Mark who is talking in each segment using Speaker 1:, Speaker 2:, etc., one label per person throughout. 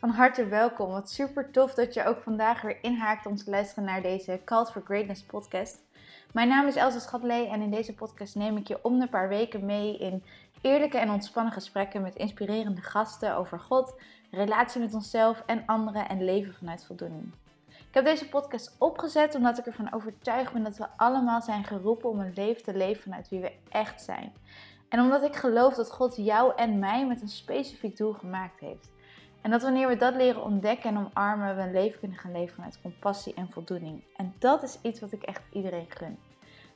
Speaker 1: Van harte welkom. Wat super tof dat je ook vandaag weer inhaakt om te luisteren naar deze Cult for Greatness podcast. Mijn naam is Elsa Schatlee en in deze podcast neem ik je om de paar weken mee in eerlijke en ontspannen gesprekken met inspirerende gasten over God, relatie met onszelf en anderen en leven vanuit voldoening. Ik heb deze podcast opgezet omdat ik ervan overtuigd ben dat we allemaal zijn geroepen om een leven te leven vanuit wie we echt zijn. En omdat ik geloof dat God jou en mij met een specifiek doel gemaakt heeft. En dat wanneer we dat leren ontdekken en omarmen, we een leven kunnen gaan leven vanuit compassie en voldoening. En dat is iets wat ik echt iedereen gun.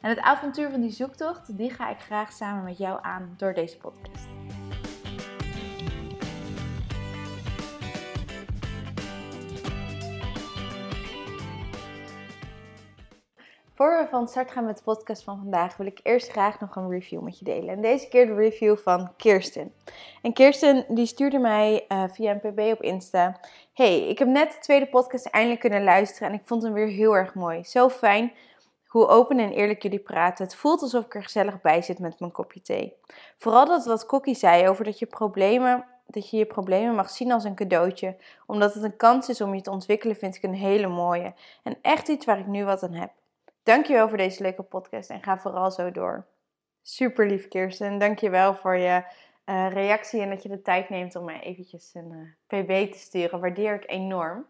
Speaker 1: En het avontuur van die zoektocht, die ga ik graag samen met jou aan door deze podcast. Voor we van start gaan met de podcast van vandaag, wil ik eerst graag nog een review met je delen. En deze keer de review van Kirsten. En Kirsten die stuurde mij uh, via een pb op Insta. Hey, ik heb net de tweede podcast eindelijk kunnen luisteren en ik vond hem weer heel erg mooi. Zo fijn hoe open en eerlijk jullie praten. Het voelt alsof ik er gezellig bij zit met mijn kopje thee. Vooral dat wat Kokkie zei over dat je problemen dat je je problemen mag zien als een cadeautje, omdat het een kans is om je te ontwikkelen, vind ik een hele mooie. En echt iets waar ik nu wat aan heb. Dankjewel voor deze leuke podcast en ga vooral zo door. Super lief Kirsten, dankjewel voor je uh, reactie en dat je de tijd neemt om mij eventjes een uh, pb te sturen. Waardeer ik enorm.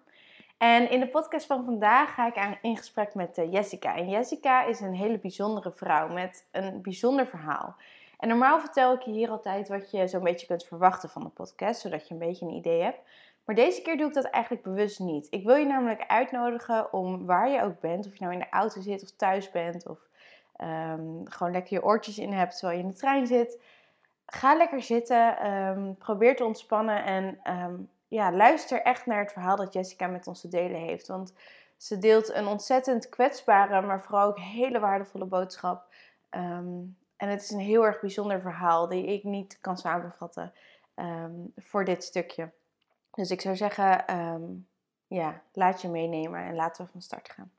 Speaker 1: En in de podcast van vandaag ga ik aan, in gesprek met uh, Jessica. En Jessica is een hele bijzondere vrouw met een bijzonder verhaal. En normaal vertel ik je hier altijd wat je zo'n beetje kunt verwachten van de podcast, zodat je een beetje een idee hebt. Maar deze keer doe ik dat eigenlijk bewust niet. Ik wil je namelijk uitnodigen om waar je ook bent, of je nou in de auto zit of thuis bent, of um, gewoon lekker je oortjes in hebt terwijl je in de trein zit. Ga lekker zitten, um, probeer te ontspannen en um, ja, luister echt naar het verhaal dat Jessica met ons te delen heeft. Want ze deelt een ontzettend kwetsbare, maar vooral ook hele waardevolle boodschap. en het is een heel erg bijzonder verhaal die ik niet kan samenvatten voor dit stukje. Dus ik zou zeggen, um, ja, laat je meenemen en laten we van start gaan.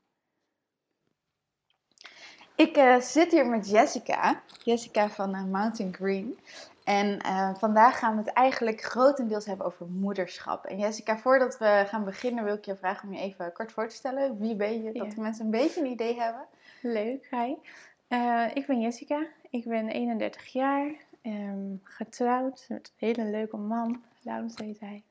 Speaker 1: Ik uh, zit hier met Jessica, Jessica van uh, Mountain Green. En uh, vandaag gaan we het eigenlijk grotendeels hebben over moederschap. En Jessica, voordat we gaan beginnen wil ik je vragen om je even kort voor te stellen. Wie ben je, dat de mensen een beetje een idee hebben?
Speaker 2: Leuk, hi. ik ben Jessica, ik ben 31 jaar, um, getrouwd met een hele leuke man, Laurens heet hij.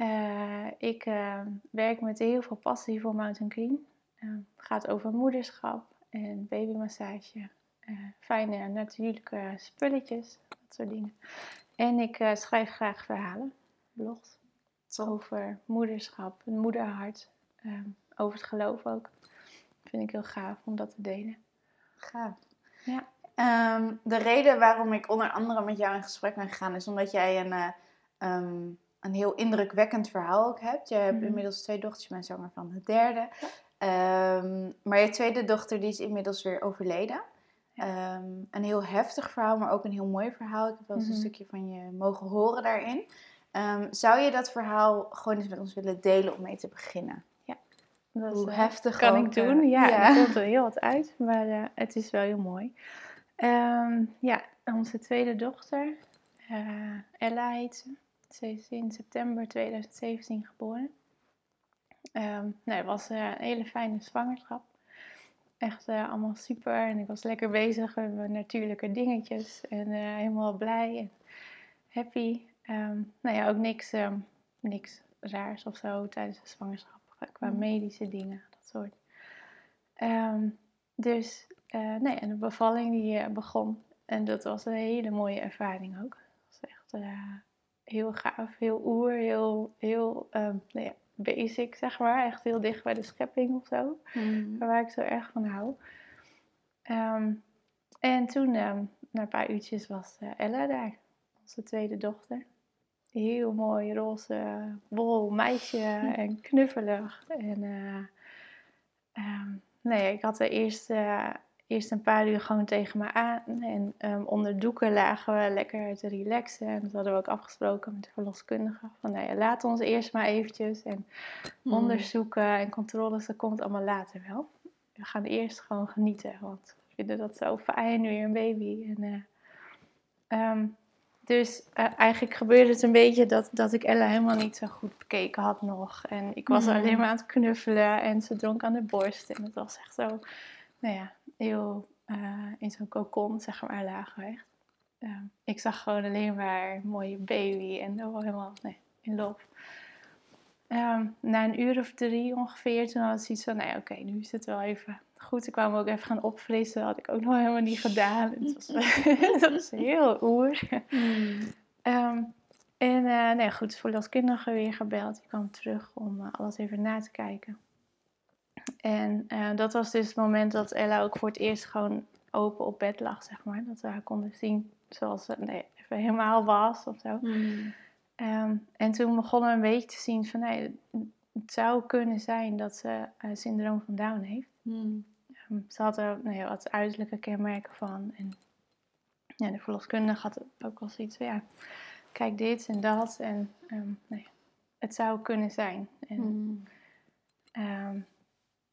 Speaker 2: Uh, ik uh, werk met heel veel passie voor Mountain Clean. Uh, het gaat over moederschap en babymassage. fijne natuurlijke spulletjes, dat soort dingen. En ik schrijf graag verhalen, blogs. Over moederschap, een moederhart. over het geloof ook. vind ik heel gaaf om dat te delen.
Speaker 1: Gaaf. Ja. Um, de reden waarom ik onder andere met jou in gesprek ben gegaan is omdat jij een... Um, een heel indrukwekkend verhaal ook hebt. Je hebt mhm. inmiddels twee dochters, je bent zwanger van de derde. Um, maar je tweede dochter die is inmiddels weer overleden. Um, een heel heftig verhaal, maar ook een heel mooi verhaal. Ik heb wel eens een mhm. stukje van je mogen horen daarin. Um, zou je dat verhaal gewoon eens met ons willen delen om mee te beginnen?
Speaker 2: Ja. Dat Hoe uh, heftig kan ik doen. Uh, ja, ja. komt er heel wat uit, maar uh, het is wel heel mooi. ja, onze tweede dochter, Ella heet ze. Ze is in september 2017 geboren. Um, het was uh, een hele fijne zwangerschap. Echt uh, allemaal super. En ik was lekker bezig met mijn natuurlijke dingetjes. En uh, helemaal blij en happy. Um, nou ja, ook niks, um, niks raars of zo tijdens de zwangerschap. Qua mm. medische dingen, dat soort. dus, nee, en de bevalling die begon. En dat was een hele mooie ervaring ook. Dat was echt heel gaaf, heel oer, heel, heel um, nou ja, basic, zeg maar. Echt heel dicht bij de schepping of zo. Mm. Waar ik zo erg van hou. Um, en toen, um, na een paar uurtjes, was uh, Ella daar. Onze tweede dochter. Heel mooi, roze, bol meisje en knuffelig. En uh, nee, ik had de eerste eerst een paar uur gewoon tegen me aan. En um, onder doeken lagen we lekker te relaxen. En dat hadden we ook afgesproken met de verloskundige. Van nou ja, laat ons eerst maar eventjes. En mm. onderzoeken en controles, dat komt allemaal later wel. We gaan eerst gewoon genieten. Want we vinden dat zo fijn, weer een baby. En uh, um, dus uh, eigenlijk gebeurde het een beetje dat, dat ik Ella helemaal niet zo goed bekeken had nog. En ik was mm. alleen maar aan het knuffelen en ze dronk aan de borst. En het was echt zo, nou ja, heel uh, in zo'n cocon, zeg maar, lagen echt. Uh, ik zag gewoon alleen maar een mooie baby en dat was helemaal nee, in loop. Um, na een uur of drie ongeveer, toen had ik zoiets van, nee, oké, nu is het wel even goed. Ik kwam ook even gaan opfrissen, dat had ik ook nog helemaal niet gedaan. Het was, dat was heel oer. Mm. Um, en uh, nee, goed, voor loskundige weer gebeld. Die kwam terug om uh, alles even na te kijken. En uh, dat was dus het moment dat Ella ook voor het eerst gewoon open op bed lag, zeg maar. Dat we haar konden zien zoals ze nee, even helemaal was of zo. Mm. Um, en toen begonnen we een beetje te zien van, nee, het zou kunnen zijn dat ze syndroom van Down heeft. Mm. Um, ze had er nou ja, wat uiterlijke kenmerken van. En ja, de verloskundige had ook wel zoiets van, ja, kijk dit en dat. En um, nee, het zou kunnen zijn. En, mm.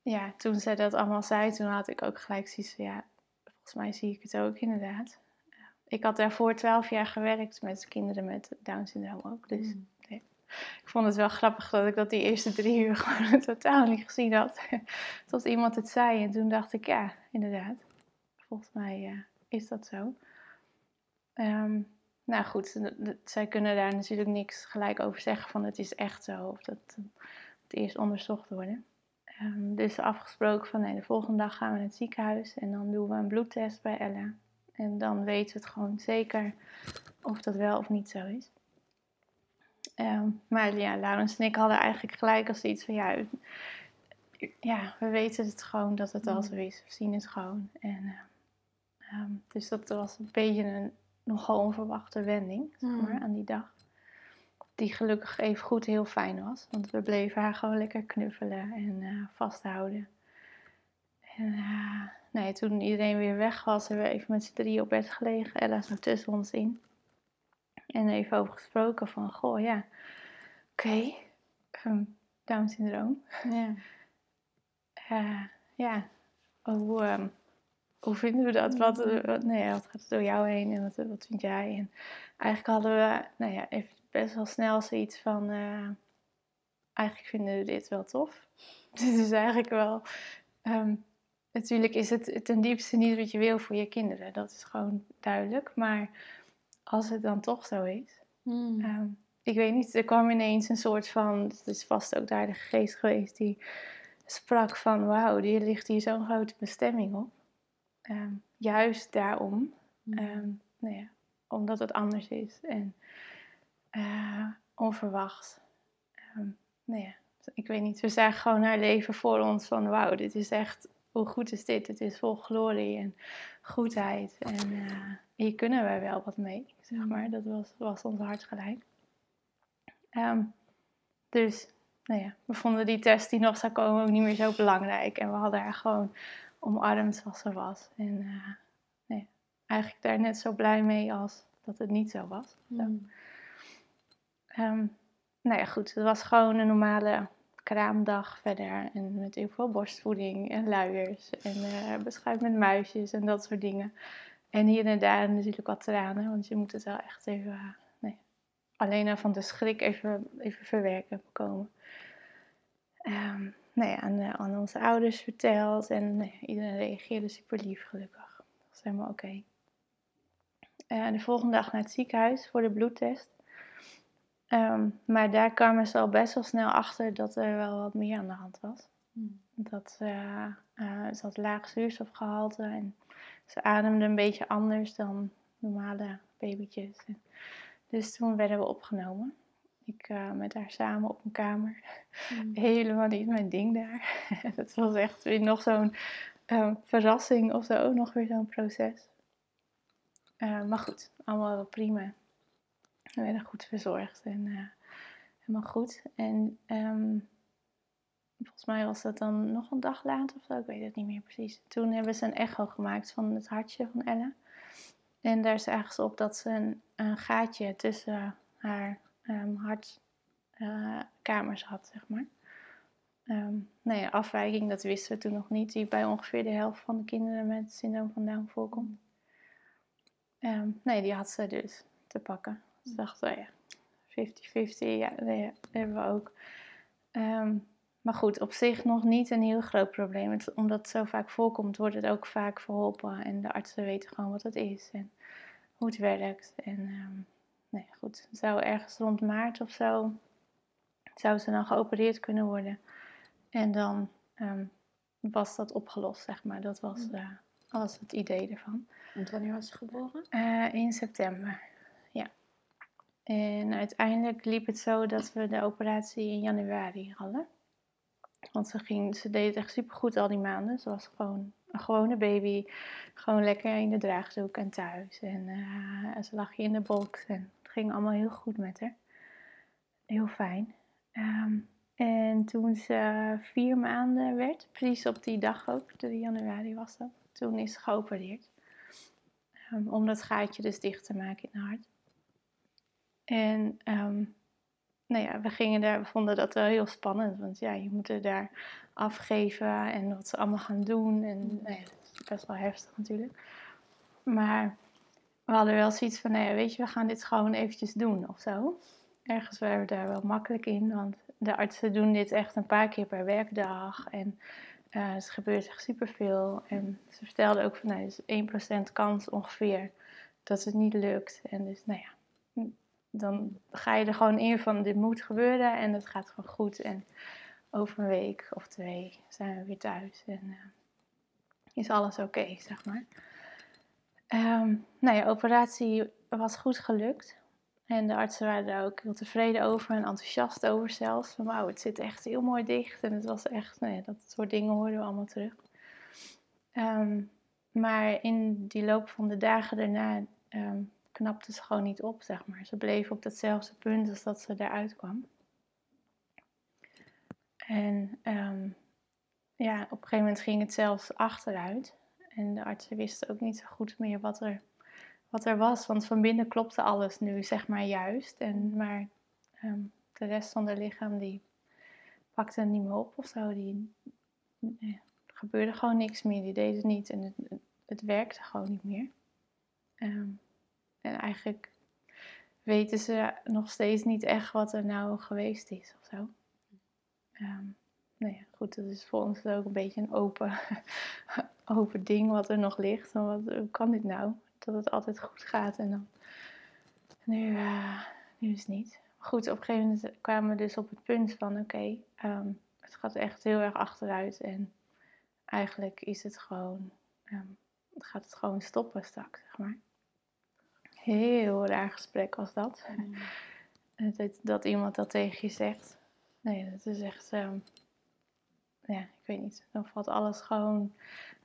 Speaker 2: Ja, toen ze dat allemaal zei, toen had ik ook gelijk zoiets van, ja, volgens mij zie ik het ook inderdaad. Ik had daarvoor twaalf jaar gewerkt met kinderen met Down-syndroom ook. Dus mm. nee. ik vond het wel grappig dat ik dat die eerste drie uur gewoon totaal niet gezien had. Tot iemand het zei. En toen dacht ik, ja, inderdaad. Volgens mij is dat zo. Um, nou goed, zij kunnen daar natuurlijk niks gelijk over zeggen van het is echt zo. Of dat het eerst onderzocht worden. Um, dus afgesproken van nee, de volgende dag gaan we naar het ziekenhuis. En dan doen we een bloedtest bij Ella. En dan weten we het gewoon zeker of dat wel of niet zo is. Um, maar ja, Laurens en ik hadden eigenlijk gelijk als iets van ja, ja, we weten het gewoon dat het al mm. zo is. We zien het gewoon. En, um, dus dat was een beetje een nogal onverwachte wending zeg mm. maar, aan die dag. Die gelukkig even goed heel fijn was. Want we bleven haar gewoon lekker knuffelen en uh, vasthouden. En uh, nee, toen iedereen weer weg was, hebben we even met z'n drie op bed gelegen. Ella is nog tussen ons in. En even over gesproken van, goh, ja, oké, okay, um, ehm, Down syndroom. Ja. Uh, ja, hoe, um, hoe vinden we dat? Wat, nou wat gaat er door jou heen en wat, wat vind jij? En eigenlijk hadden we, nou ja, even best wel snel zoiets van, uh, eigenlijk vinden we dit wel tof. Dit is eigenlijk wel um, natuurlijk is het ten diepste niet wat je wil voor je kinderen. Dat is gewoon duidelijk. Maar als het dan toch zo is. Hmm. Ehm, ik weet niet, er kwam ineens een soort van. Het is vast ook daar de geest geweest die sprak van: wauw, hier ligt hier zo'n grote bestemming op. Ehm, juist daarom. Um, nou ja, omdat het anders is en uh, onverwachts. nou ja, ik weet niet, we zagen gewoon haar leven voor ons van: wauw, dit is echt hoe goed is dit? Het is vol glorie en goedheid. En uh, hier kunnen wij wel wat mee, zeg maar. Dat was, was ons hart gelijk. Ehm, dus, nou ja, we vonden die test die nog zou komen ook niet meer zo belangrijk. En we hadden haar gewoon omarmd zoals ze was. En uh, nee, eigenlijk daar net zo blij mee als dat het niet zo was. Mm. Um, nou ja, goed. Het was gewoon een normale kraamdag verder. En met heel veel borstvoeding en luiers. En uh, beschuit met muisjes en dat soort dingen. En hier en daar natuurlijk wat tranen. Want je moet het wel echt even, uh, nee, alleen van de schrik even, even verwerken komen. Um, nou ja, aan, aan, onze ouders verteld. En nou iedereen reageerde super lief, gelukkig. Dat was helemaal oké. De volgende dag naar het ziekenhuis voor de bloedtest. Ehm, maar daar kwamen ze al best wel snel achter dat er wel wat meer aan de hand was. Hmm. Dat uh, uh, ze had laag zuurstofgehalte en ze ademde een beetje anders dan normale babytjes. Dus toen werden we opgenomen. Ik uh, met haar samen op een kamer. Hmm. Helemaal niet mijn ding daar. dat was echt weer nog zo'n ehm, verrassing of zo. Nog weer zo'n proces. maar goed, allemaal wel prima. We werden goed verzorgd en uh, helemaal goed. En um, volgens mij was dat dan nog een dag later of zo, ik weet het niet meer precies. Toen hebben ze een echo gemaakt van het hartje van Ella. En daar zagen ze op dat ze een, een gaatje tussen haar um, hartkamers had, zeg maar. Um, afwijking, dat wisten we toen nog niet, die bij ongeveer de helft van de kinderen met syndroom van Down voorkomt. Nee, die had ze dus. te pakken. Dus ik dacht, oh ja, 50-50, ja, dat hebben we ook. Ehm, maar goed, op zich nog niet een heel groot probleem. omdat het zo vaak voorkomt, wordt het ook vaak verholpen. En de artsen weten gewoon wat het is en hoe het werkt. En um, nee, goed, zou ergens rond maart of zo, zou ze dan geopereerd kunnen worden. En dan um, was dat opgelost, zeg maar. Dat was, uh, alles het idee ervan.
Speaker 1: En wanneer was ze geboren?
Speaker 2: Uh, in september. En uiteindelijk liep het zo dat we de operatie in januari hadden. Want ze, ging, ze deed het echt supergoed al die maanden. Ze was gewoon een gewone baby. Gewoon lekker in de draagdoek en thuis. En uh, ze lag in de box. En het ging allemaal heel goed met haar. Heel fijn. Um, en toen ze vier maanden werd, precies op die dag ook, 3 januari was dat, toen is ze geopereerd. Um, om dat gaatje dus dicht te maken in haar hart. En um, nou ja, we gingen daar, we vonden dat wel heel spannend, want ja, je moet er daar afgeven en wat ze allemaal gaan doen. En nou ja, dat is best wel heftig natuurlijk. Maar we hadden wel zoiets van, nou ja, weet je, we gaan dit gewoon eventjes doen of zo. Ergens waren we daar wel makkelijk in, want de artsen doen dit echt een paar keer per werkdag. En uh, het gebeurt echt superveel. En ze vertelde ook van, nou, is 1% kans ongeveer dat het niet lukt. En dus, nou ja, dan ga je er gewoon in van, dit moet gebeuren en het gaat gewoon goed. En over een week of twee zijn we weer thuis en uh, is alles oké, zeg maar. Um, nou ja, operatie was goed gelukt. En de artsen waren daar ook heel tevreden over en enthousiast over zelfs. Van wauw, het zit echt heel mooi dicht. En het was echt, nou ja, dat soort dingen hoorden we allemaal terug. Um, maar in die loop van de dagen daarna um, knapte ze gewoon niet op, zeg maar. Ze bleef op datzelfde punt als dat ze eruit kwam. En um, ja, op een gegeven moment ging het zelfs achteruit. En de artsen wisten ook niet zo goed meer wat er wat er was. Want van binnen klopte alles nu, zeg maar, juist. En, maar um, de rest van het lichaam, die pakte niet meer op of zo. Die, er gebeurde gewoon niks meer. Die deed het niet en het, het werkte gewoon niet meer. Um, en eigenlijk weten ze nog steeds niet echt wat er nou geweest is of zo. Um, nou ja, goed, dat is voor ons ook een beetje een open, open ding wat er nog ligt. wat, hoe kan dit nou? dat het altijd goed gaat. En dan, nu, uh, nu is het niet. Goed, op een gegeven moment kwamen we dus op het punt van, oké, ehm, het gaat echt heel erg achteruit. En eigenlijk is het gewoon, um, gaat het gewoon stoppen straks, zeg maar. Heel raar gesprek was dat. Mm. dat, dat iemand dat tegen je zegt. Nee, dat is echt, um, ja, ik weet niet. Dan valt alles gewoon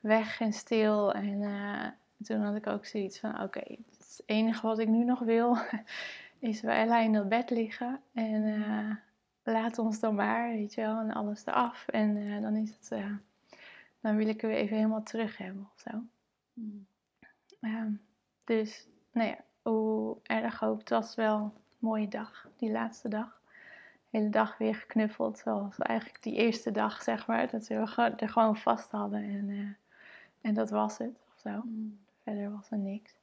Speaker 2: weg en stil. En uh, toen had ik ook zoiets van: oké, het enige wat ik nu nog wil is bij Ella in dat bed liggen. En uh, laat ons dan maar, weet je wel, en alles eraf. En uh, dan is het, dan wil ik er weer even helemaal terug hebben of zo. Mm. dus, nou ja, hoe erg ook, het was wel een mooie dag, die laatste dag. De hele dag weer geknuffeld, zoals eigenlijk die eerste dag, zeg maar. Dat we er gewoon vast hadden en, en dat was het, of zo. Mm. Verder was er niks.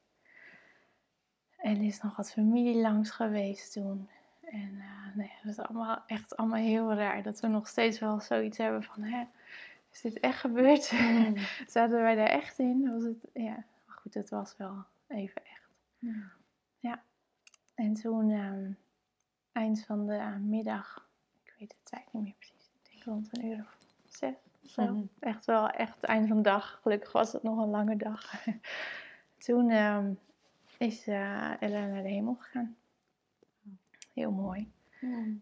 Speaker 2: En er is nog wat familie langs geweest toen. En uh, nee, het is allemaal, echt allemaal heel raar dat we nog steeds wel zoiets hebben van, hè, is dit echt gebeurd? Mm. Zaten wij daar echt in? Was het, ja, maar goed, het was wel even echt. Ja. En toen, um, eind van de middag, ik weet de tijd niet meer precies, ik denk rond een uur of zes zo. Mhm. Echt wel, echt het einde van de dag. Gelukkig was het nog een lange dag. Toen uh, is uh, Ella naar de hemel gegaan. Heel mooi.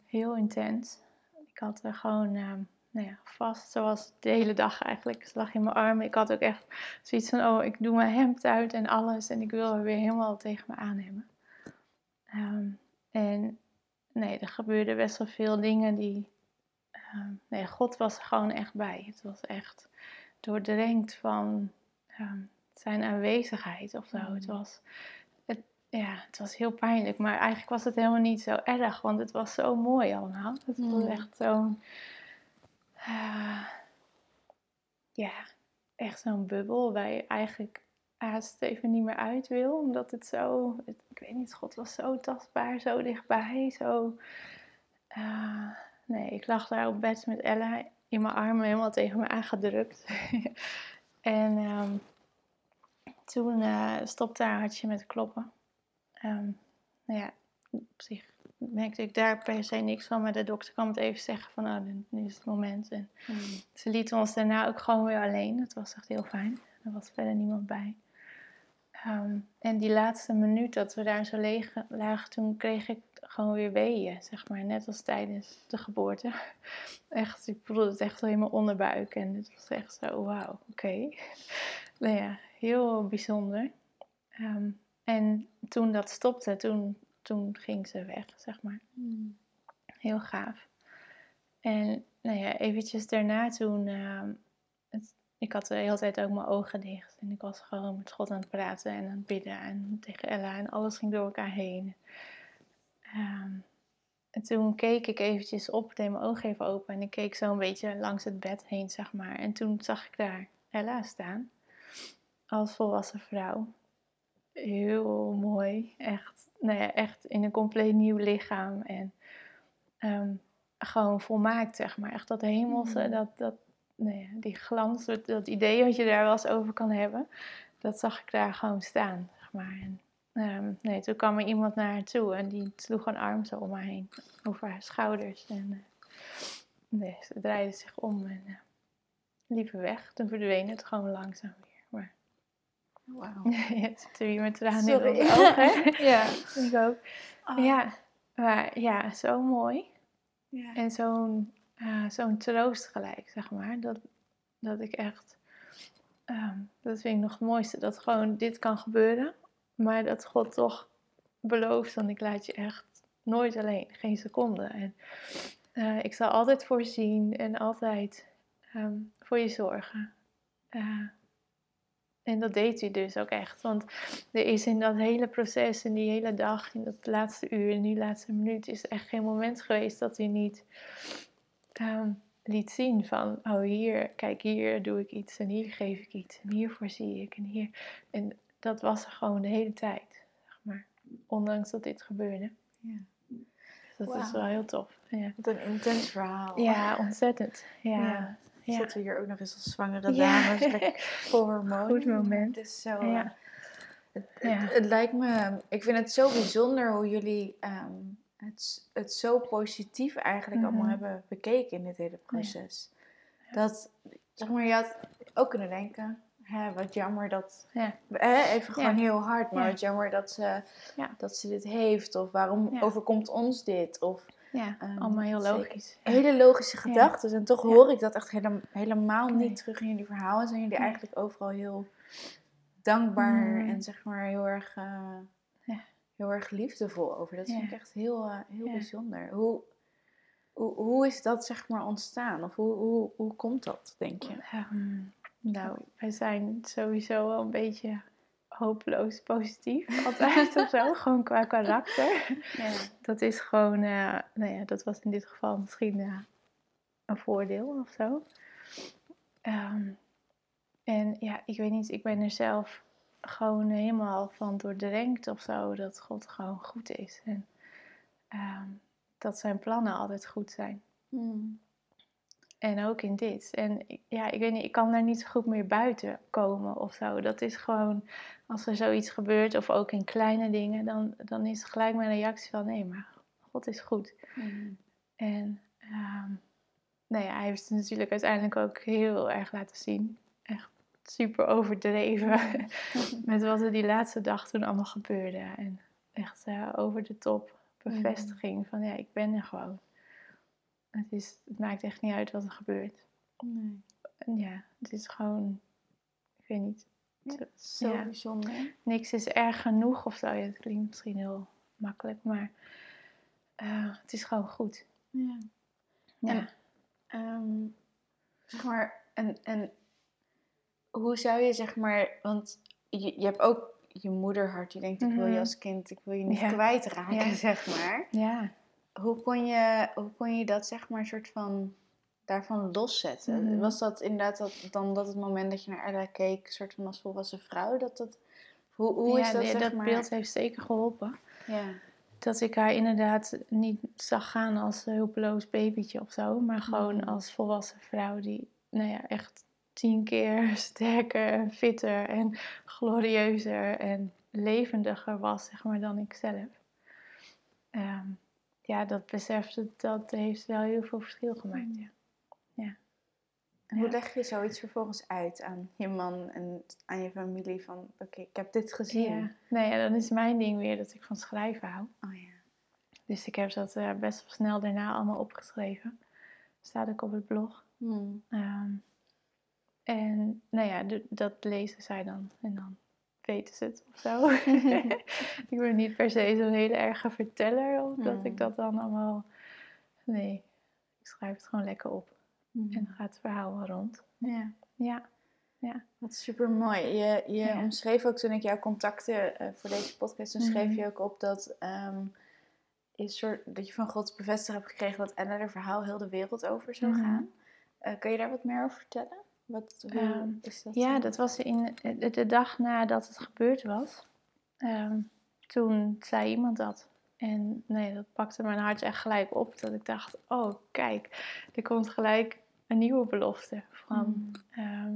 Speaker 2: Heel intens. Ik had er gewoon uh, nou ja, vast, zoals de hele dag eigenlijk. Ze lag in mijn armen. Ik had ook echt zoiets van, oh, ik doe mijn hemd uit en alles. En ik wil haar weer helemaal tegen me aan hebben. Um, en nee, er gebeurden best wel veel dingen die Ehm, nee, God was er gewoon echt bij. Het was echt doordrenkt van ehm, zijn aanwezigheid of zo. Het, mm. was, het, ja, het was heel pijnlijk, maar eigenlijk was het helemaal niet zo erg, want het was zo mooi allemaal. Het was mm. echt zo'n. Uh, ja, echt zo'n bubbel waar je eigenlijk haast even niet meer uit wil. Omdat het zo, ik weet niet, God was zo tastbaar, zo dichtbij. Zo, uh, nee, ik lag daar op bed met Ella in mijn armen helemaal tegen me aangedrukt. en um, toen uh, stopte haar hartje met kloppen. Um, nou ja, op zich merkte ik daar per se niks van. Maar de dokter kwam het even zeggen van, oh, nu is het moment. En hmm. ze lieten ons daarna ook gewoon weer alleen. Dat was echt heel fijn. Er was verder niemand bij. Um, en die laatste minuut dat we daar zo lagen, toen kreeg ik gewoon weer weeën, zeg maar. Net als tijdens de geboorte. Echt, ik voelde het echt mijn onderbuik. En het was echt zo, wauw, oké. Okay. nou ja, heel bijzonder. Um, en toen dat stopte, toen, toen ging ze weg, zeg maar. Hmm. Heel gaaf. En nou ja, eventjes daarna toen... Uh, het, ik had de hele tijd ook mijn ogen dicht. En ik was gewoon met God aan het praten en aan het bidden. En tegen Ella. En alles ging door elkaar heen. Um, en toen keek ik eventjes op, deed mijn ogen even open. En ik keek zo een beetje langs het bed heen, zeg maar. En toen zag ik daar Ella staan. Als volwassen vrouw. Heel mooi. Echt, nou ja, echt in een compleet nieuw lichaam. En um, gewoon volmaakt, zeg maar. Echt dat hemelse, mm. dat, dat, nou ja, die glans, dat, idee wat je daar wel eens over kan hebben. Dat zag ik daar gewoon staan, zeg maar. En, um, nee, toen kwam er iemand naar haar toe en die sloeg een arm zo om haar heen. Over haar schouders. En uh, nee, ze draaide zich om en uh, liep weg. Toen verdween het gewoon langzaam. Wauw. ja, het zit er weer met tranen in de ogen. ja, ik ook. Oh. Ja, maar ja, zo mooi. Ja. En zo'n uh, zo'n troost gelijk, zeg maar. Dat, dat ik echt, um, dat vind ik nog het mooiste, dat gewoon dit kan gebeuren. Maar dat God toch belooft, want ik laat je echt nooit alleen, geen seconde. En uh, ik zal altijd voorzien en altijd um, voor je zorgen. Uh, en dat deed hij dus ook echt. Want er is in dat hele proces, in die hele dag, in dat laatste uur, in die laatste minuut, is er echt geen moment geweest dat hij niet um, liet zien van, oh hier, kijk hier doe ik iets en hier geef ik iets en hiervoor zie ik en hier. En dat was er gewoon de hele tijd, zeg maar. Ondanks dat dit gebeurde. Ja. Dus dat is wel heel tof. Ja.
Speaker 1: Wat een intens verhaal.
Speaker 2: Ja, ontzettend. Ja.
Speaker 1: ja. Zitten we hier ook nog eens als zwangere dames, ja. vol hormonen.
Speaker 2: Goed moment.
Speaker 1: Dus zo, ja. het, het, het, lijkt me, ik vind het zo bijzonder hoe jullie um, het, het zo positief eigenlijk allemaal mhm. hebben bekeken in dit hele proces. Dat, zeg maar, je had ook kunnen denken, hè, wat jammer dat, ja. hè, even gewoon heel hard, maar wat jammer dat ze, dat ze dit heeft, of waarom overkomt ons dit, of...
Speaker 2: Ja, um, allemaal heel logisch.
Speaker 1: Hele logische gedachten. En toch hoor ik dat echt helemaal, niet terug in jullie verhalen. Zijn jullie eigenlijk overal heel dankbaar mm. en zeg maar heel erg... Uh, heel erg liefdevol over. Dat vind ik echt heel, uh, heel bijzonder. Hoe, hoe, hoe is dat zeg maar ontstaan? Of hoe, hoe, hoe komt dat, denk je?
Speaker 2: Um, nou, wij zijn sowieso wel een beetje hopeloos positief altijd of zo. Gewoon qua karakter. Ja. Dat is gewoon, uh, nou ja, dat was in dit geval misschien uh, een voordeel of zo. Um, en ja, ik weet niet, ik ben er zelf gewoon helemaal van doordrenkt of zo. Dat God gewoon goed is. En ehm, dat zijn plannen altijd goed zijn. Hmm. En ook in dit. En ja, ik weet niet, ik kan daar niet zo goed meer buiten komen of zo. Dat is gewoon, als er zoiets gebeurt, of ook in kleine dingen, dan, dan is gelijk mijn reactie van nee, maar God is goed. Hmm. En um, nou ja, hij heeft het natuurlijk uiteindelijk ook heel erg laten zien. Echt super overdreven met wat er die laatste dag toen allemaal gebeurde. En echt uh, over de top bevestiging van ja, ik ben er gewoon. Het, is, het maakt echt niet uit wat er gebeurt. Nee. Ja, het is gewoon, ik weet niet.
Speaker 1: zo bijzonder.
Speaker 2: Niks is erg genoeg of zo. Ja, het klinkt misschien heel makkelijk, maar uh, het is gewoon goed. Ja.
Speaker 1: ja. En, um, zeg maar, en, en hoe zou je zeg maar, want je, je hebt ook je moederhart, je denkt ik wil je mhm. als kind, ik wil je niet kwijtraken, zeg maar. Ja. Hoe kon, je, hoe kon je dat zeg maar een soort van daarvan loszetten. Mhm. Was dat inderdaad dat, dan dat het moment dat je naar Ella keek, soort van als volwassen vrouw, dat dat... Hoe, hoe is dat, nee,
Speaker 2: dat beeld heeft zeker geholpen. Ja. Dat ik haar inderdaad niet zag gaan als een hulpeloos babytje of zo, maar gewoon mhm. als volwassen vrouw die, nou ja, echt tien keer sterker en fitter en glorieuzer en levendiger was, zeg maar, dan ik zelf. Ehm, ja, dat besef, dat heeft wel heel veel verschil gemaakt, ja. ja.
Speaker 1: Hoe leg je zoiets vervolgens uit aan je man en aan je familie van, oké, ik heb dit gezien?
Speaker 2: Ja. Nee, ja, dan is mijn ding weer dat ik van schrijven hou. Oh ja. Dus ik heb dat uh, best wel snel daarna allemaal opgeschreven. Staat ook op het blog. Hmm. Ehm, en nou ja, dat lezen zij dan. En dan weten ze het of zo. ik ben niet per se zo'n hele erge verteller. Of dat ik hmm. dat dan allemaal... Nee, ik schrijf het gewoon lekker op. Hmm. En dan gaat het verhaal wel rond. Ja.
Speaker 1: Ja. Ja. Wat super mooi. Je, je omschreef ook toen ik jouw contacten uh, voor deze podcast, toen schreef mhm. je ook op dat, um, je soort, dat je van Gods bevestiging hebt gekregen dat Anna er verhaal heel de wereld over zou mhm. gaan. Uh, kun je daar wat meer over vertellen? Wat,
Speaker 2: ehm, is dat? Ja, dat was in de, de, dag nadat het gebeurd was. Ehm, toen zei iemand dat. En nee, dat pakte mijn hart echt gelijk op. Dat ik dacht, oh kijk, er komt gelijk een nieuwe belofte. Van, mm. Ehm,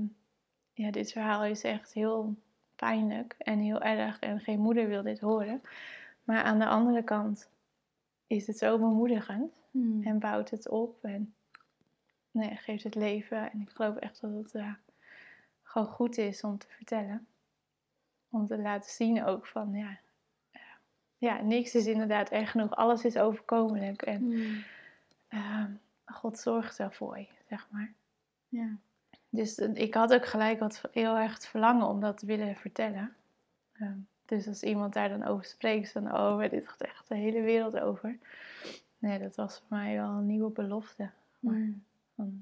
Speaker 2: ja, dit verhaal is echt heel pijnlijk en heel erg. En geen moeder wil dit horen. Maar aan de andere kant is het zo bemoedigend. Mm. En bouwt het op. En nee, geeft het leven. En ik geloof echt dat het uh, gewoon goed is om te vertellen. Om te laten zien ook van, ja, uh, ja niks is inderdaad erg genoeg. Alles is overkomelijk. En mm. uh, God zorgt ervoor je, zeg maar. Ja. Dus ik had ook gelijk wat heel erg het verlangen om dat te willen vertellen. Ehm, dus als iemand daar dan over spreekt, dan oh, dit gaat echt de hele wereld over. Nee, dat was voor mij wel een nieuwe belofte. Maar, mm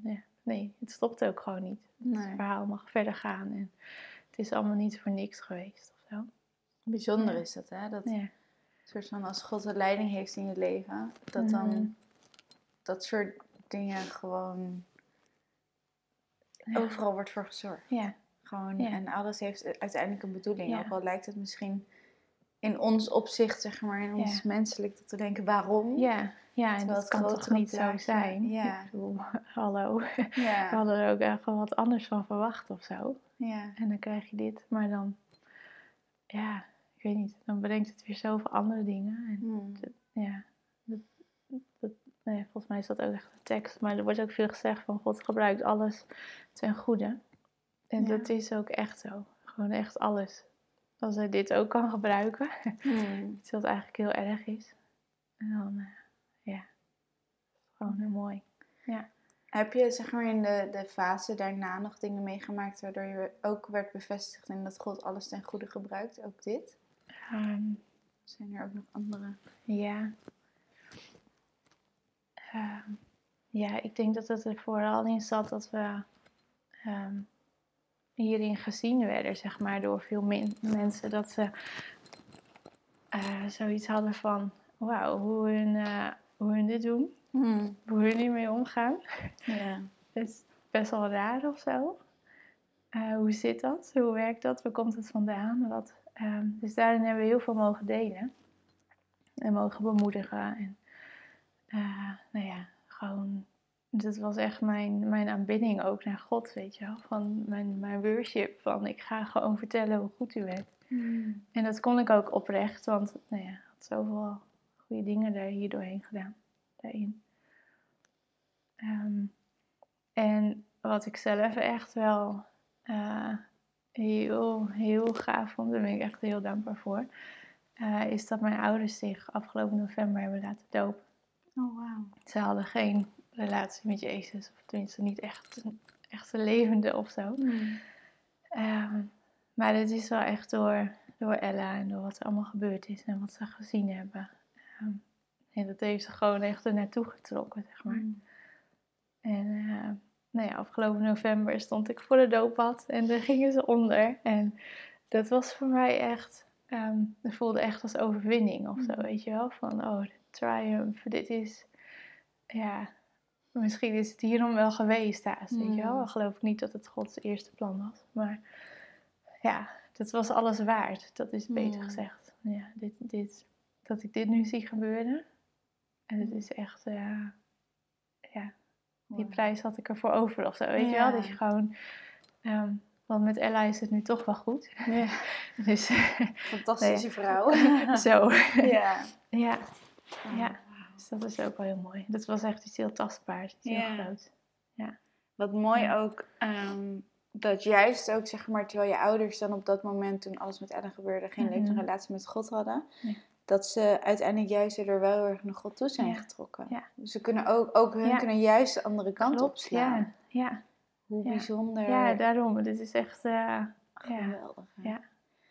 Speaker 2: ja, nee, het stopt ook gewoon niet. Het verhaal mag verder gaan en het is allemaal niet voor niks geweest of zo.
Speaker 1: Bijzonder is dat, hè? Dat ja. soort van als God de leiding heeft in je leven, dat dan mhm. dat soort dingen gewoon overal wordt voor gezorgd. Ja. Gewoon, en alles heeft uiteindelijk een bedoeling. Ook al lijkt het misschien in ons opzicht, zeg maar, in ons menselijk, dat te denken waarom.
Speaker 2: Ja, ja en dat kan toch niet zo zijn. Ja. Ik bedoel, hallo. Ja. We hadden er ook echt wat anders van verwacht of zo. Ja. En dan krijg je dit, maar dan, ja, ik weet niet, dan bedenkt het weer zoveel andere dingen. En hmm. ja, dat, dat, nee, volgens mij is dat ook echt een tekst, maar er wordt ook veel gezegd van God gebruikt alles ten goede. En dat is ook echt zo. Gewoon echt alles als hij dit ook kan gebruiken. Mm. Iets wat eigenlijk heel erg is. En dan, uh, ja, gewoon heel mooi. Ja.
Speaker 1: Heb je zeg maar in de, de fase daarna nog dingen meegemaakt waardoor je ook werd bevestigd in dat God alles ten goede gebruikt? Ook dit? Um, Zijn er ook nog andere?
Speaker 2: Ja. Um, ja, ik denk dat het er vooral in zat dat we um, hierin gezien werden, zeg maar, door veel mensen. Dat ze uh, zoiets hadden van, wauw, hoe, hun, uh, hoe hun dit doen. Hmm. Hoe hun hiermee omgaan. Ja. Dat is best wel raar of zo. Uh, hoe zit dat? Hoe werkt dat? Waar komt het vandaan? Wat, um, dus daarin hebben we heel veel mogen delen. En mogen bemoedigen. En nou ja, gewoon dat was echt mijn, mijn aanbidding ook naar God, weet je wel. Van mijn, mijn worship, van ik ga gewoon vertellen hoe goed u bent. Hmm. En dat kon ik ook oprecht, want nou ja, ik had zoveel goede dingen daar hier doorheen gedaan. Daarin. Ehm, en wat ik zelf echt wel uh, heel, heel gaaf vond, daar ben ik echt heel dankbaar voor, uh, is dat mijn ouders zich afgelopen november hebben laten dopen. Oh, wow. Ze hadden geen relatie met Jezus. Of tenminste niet echt een echte levende of zo. Hmm. Ehm, maar het is wel echt door, door Ella en door wat er allemaal gebeurd is en wat ze gezien hebben. Um, en dat heeft ze gewoon echt er naartoe getrokken, zeg maar. Hmm. En uh, nou ja, afgelopen november stond ik voor de dooppad en daar gingen ze onder. En dat was voor mij echt, um, het voelde echt als overwinning of zo, hmm. weet je wel. Van, oh, de triumph, dit is, ja, misschien is het hierom wel geweest haast, weet je wel. Dan geloof ik niet dat het Gods eerste plan was. Maar ja, dat was alles waard. Dat is beter gezegd. Ja, dit, dit, dat ik dit nu zie gebeuren. En het is echt, uh, ja, die prijs had ik ervoor over of zo, weet je wel. Dat je gewoon, um, want met Ella is het nu toch wel goed. Ja.
Speaker 1: dus, Fantastische vrouw.
Speaker 2: zo. Ja. ja. Ja. Dus dat is ook wel heel mooi. Dat was echt iets heel tastbaars, iets heel groot. Ja.
Speaker 1: Wat mooi ook, ehm, dat juist ook zeg maar, terwijl je ouders dan op dat moment toen alles met Ellen gebeurde, geen mm -hmm. relatie met God hadden, dat ze uiteindelijk juist er wel heel erg naar God toe zijn getrokken. Ja. Dus ze kunnen ook, ook hun kunnen juist de andere kant op slaan. Ja. ja. Hoe bijzonder.
Speaker 2: Ja, daarom. Dit is echt uh, geweldig. Ja.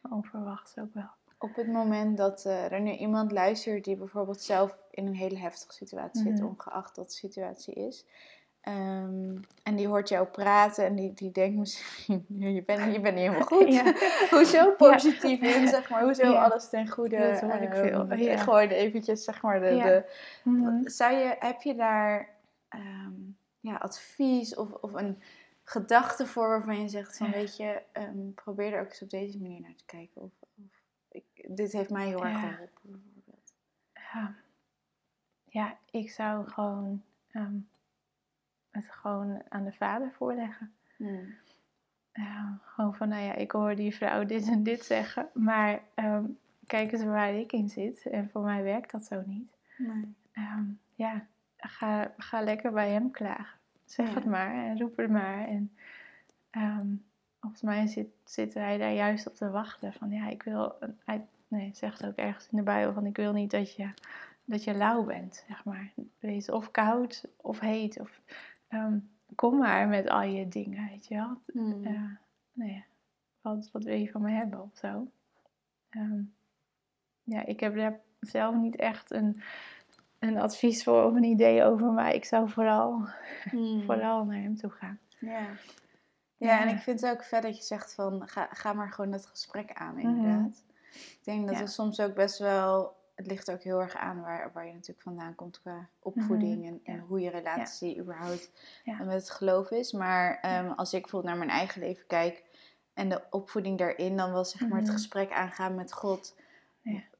Speaker 2: onverwachts ook wel.
Speaker 1: Op het moment dat uh, er nu iemand luistert die bijvoorbeeld zelf in een hele heftige situatie zit, mhm. ongeacht wat de situatie is. Ehm, en die hoort jou praten en die, die denkt misschien, je bent, je bent niet helemaal goed. Ja. hoezo positief in, zeg maar. Hoezo alles ten goede. Dat hoor ik veel. Um, ja. Gewoon eventjes, zeg maar, de... de mhm. zou je, heb je daar um, ja, advies of, of een gedachte voor waarvan je zegt van, weet je, probeer er ook eens op deze manier naar te kijken. Of, of dit heeft mij heel erg geholpen, bijvoorbeeld.
Speaker 2: Ja. ja, ik zou gewoon het gewoon aan de vader voorleggen. Hmm. gewoon van, nou ja, ik hoor die vrouw dit en dit zeggen, maar um, kijk eens waar ik in zit. En voor mij werkt dat zo niet. Nee. Ehm, ja, ga, ga lekker bij hem klagen. Zeg het maar en roep het maar. En um, volgens mij zit, zit hij daar juist op te wachten. Van ja, ik wil. Hij nee, zegt ook ergens in de Bijbel van ik wil niet dat je, dat je lauw bent, zeg maar. Wees of koud of heet. Of, um, kom maar met al je dingen, weet je wel. Mm. Uh, nee, wat, wat wil je van me hebben of zo. Um, ja, ik heb daar zelf niet echt een, een advies voor of een idee over, maar ik zou vooral, mm. vooral naar hem toe gaan.
Speaker 1: Ja. Ja, en ik vind het ook vet dat je zegt van ga, ga maar gewoon dat gesprek aan, mhm. inderdaad. Ik denk dat er soms ook best wel het ligt ook heel erg aan waar, waar je natuurlijk vandaan komt qua opvoeding mhm. en, en, hoe je relatie überhaupt met het geloof is. Maar um, als ik bijvoorbeeld naar mijn eigen leven kijk en de opvoeding daarin, dan was zeg maar het mhm. gesprek aangaan met God.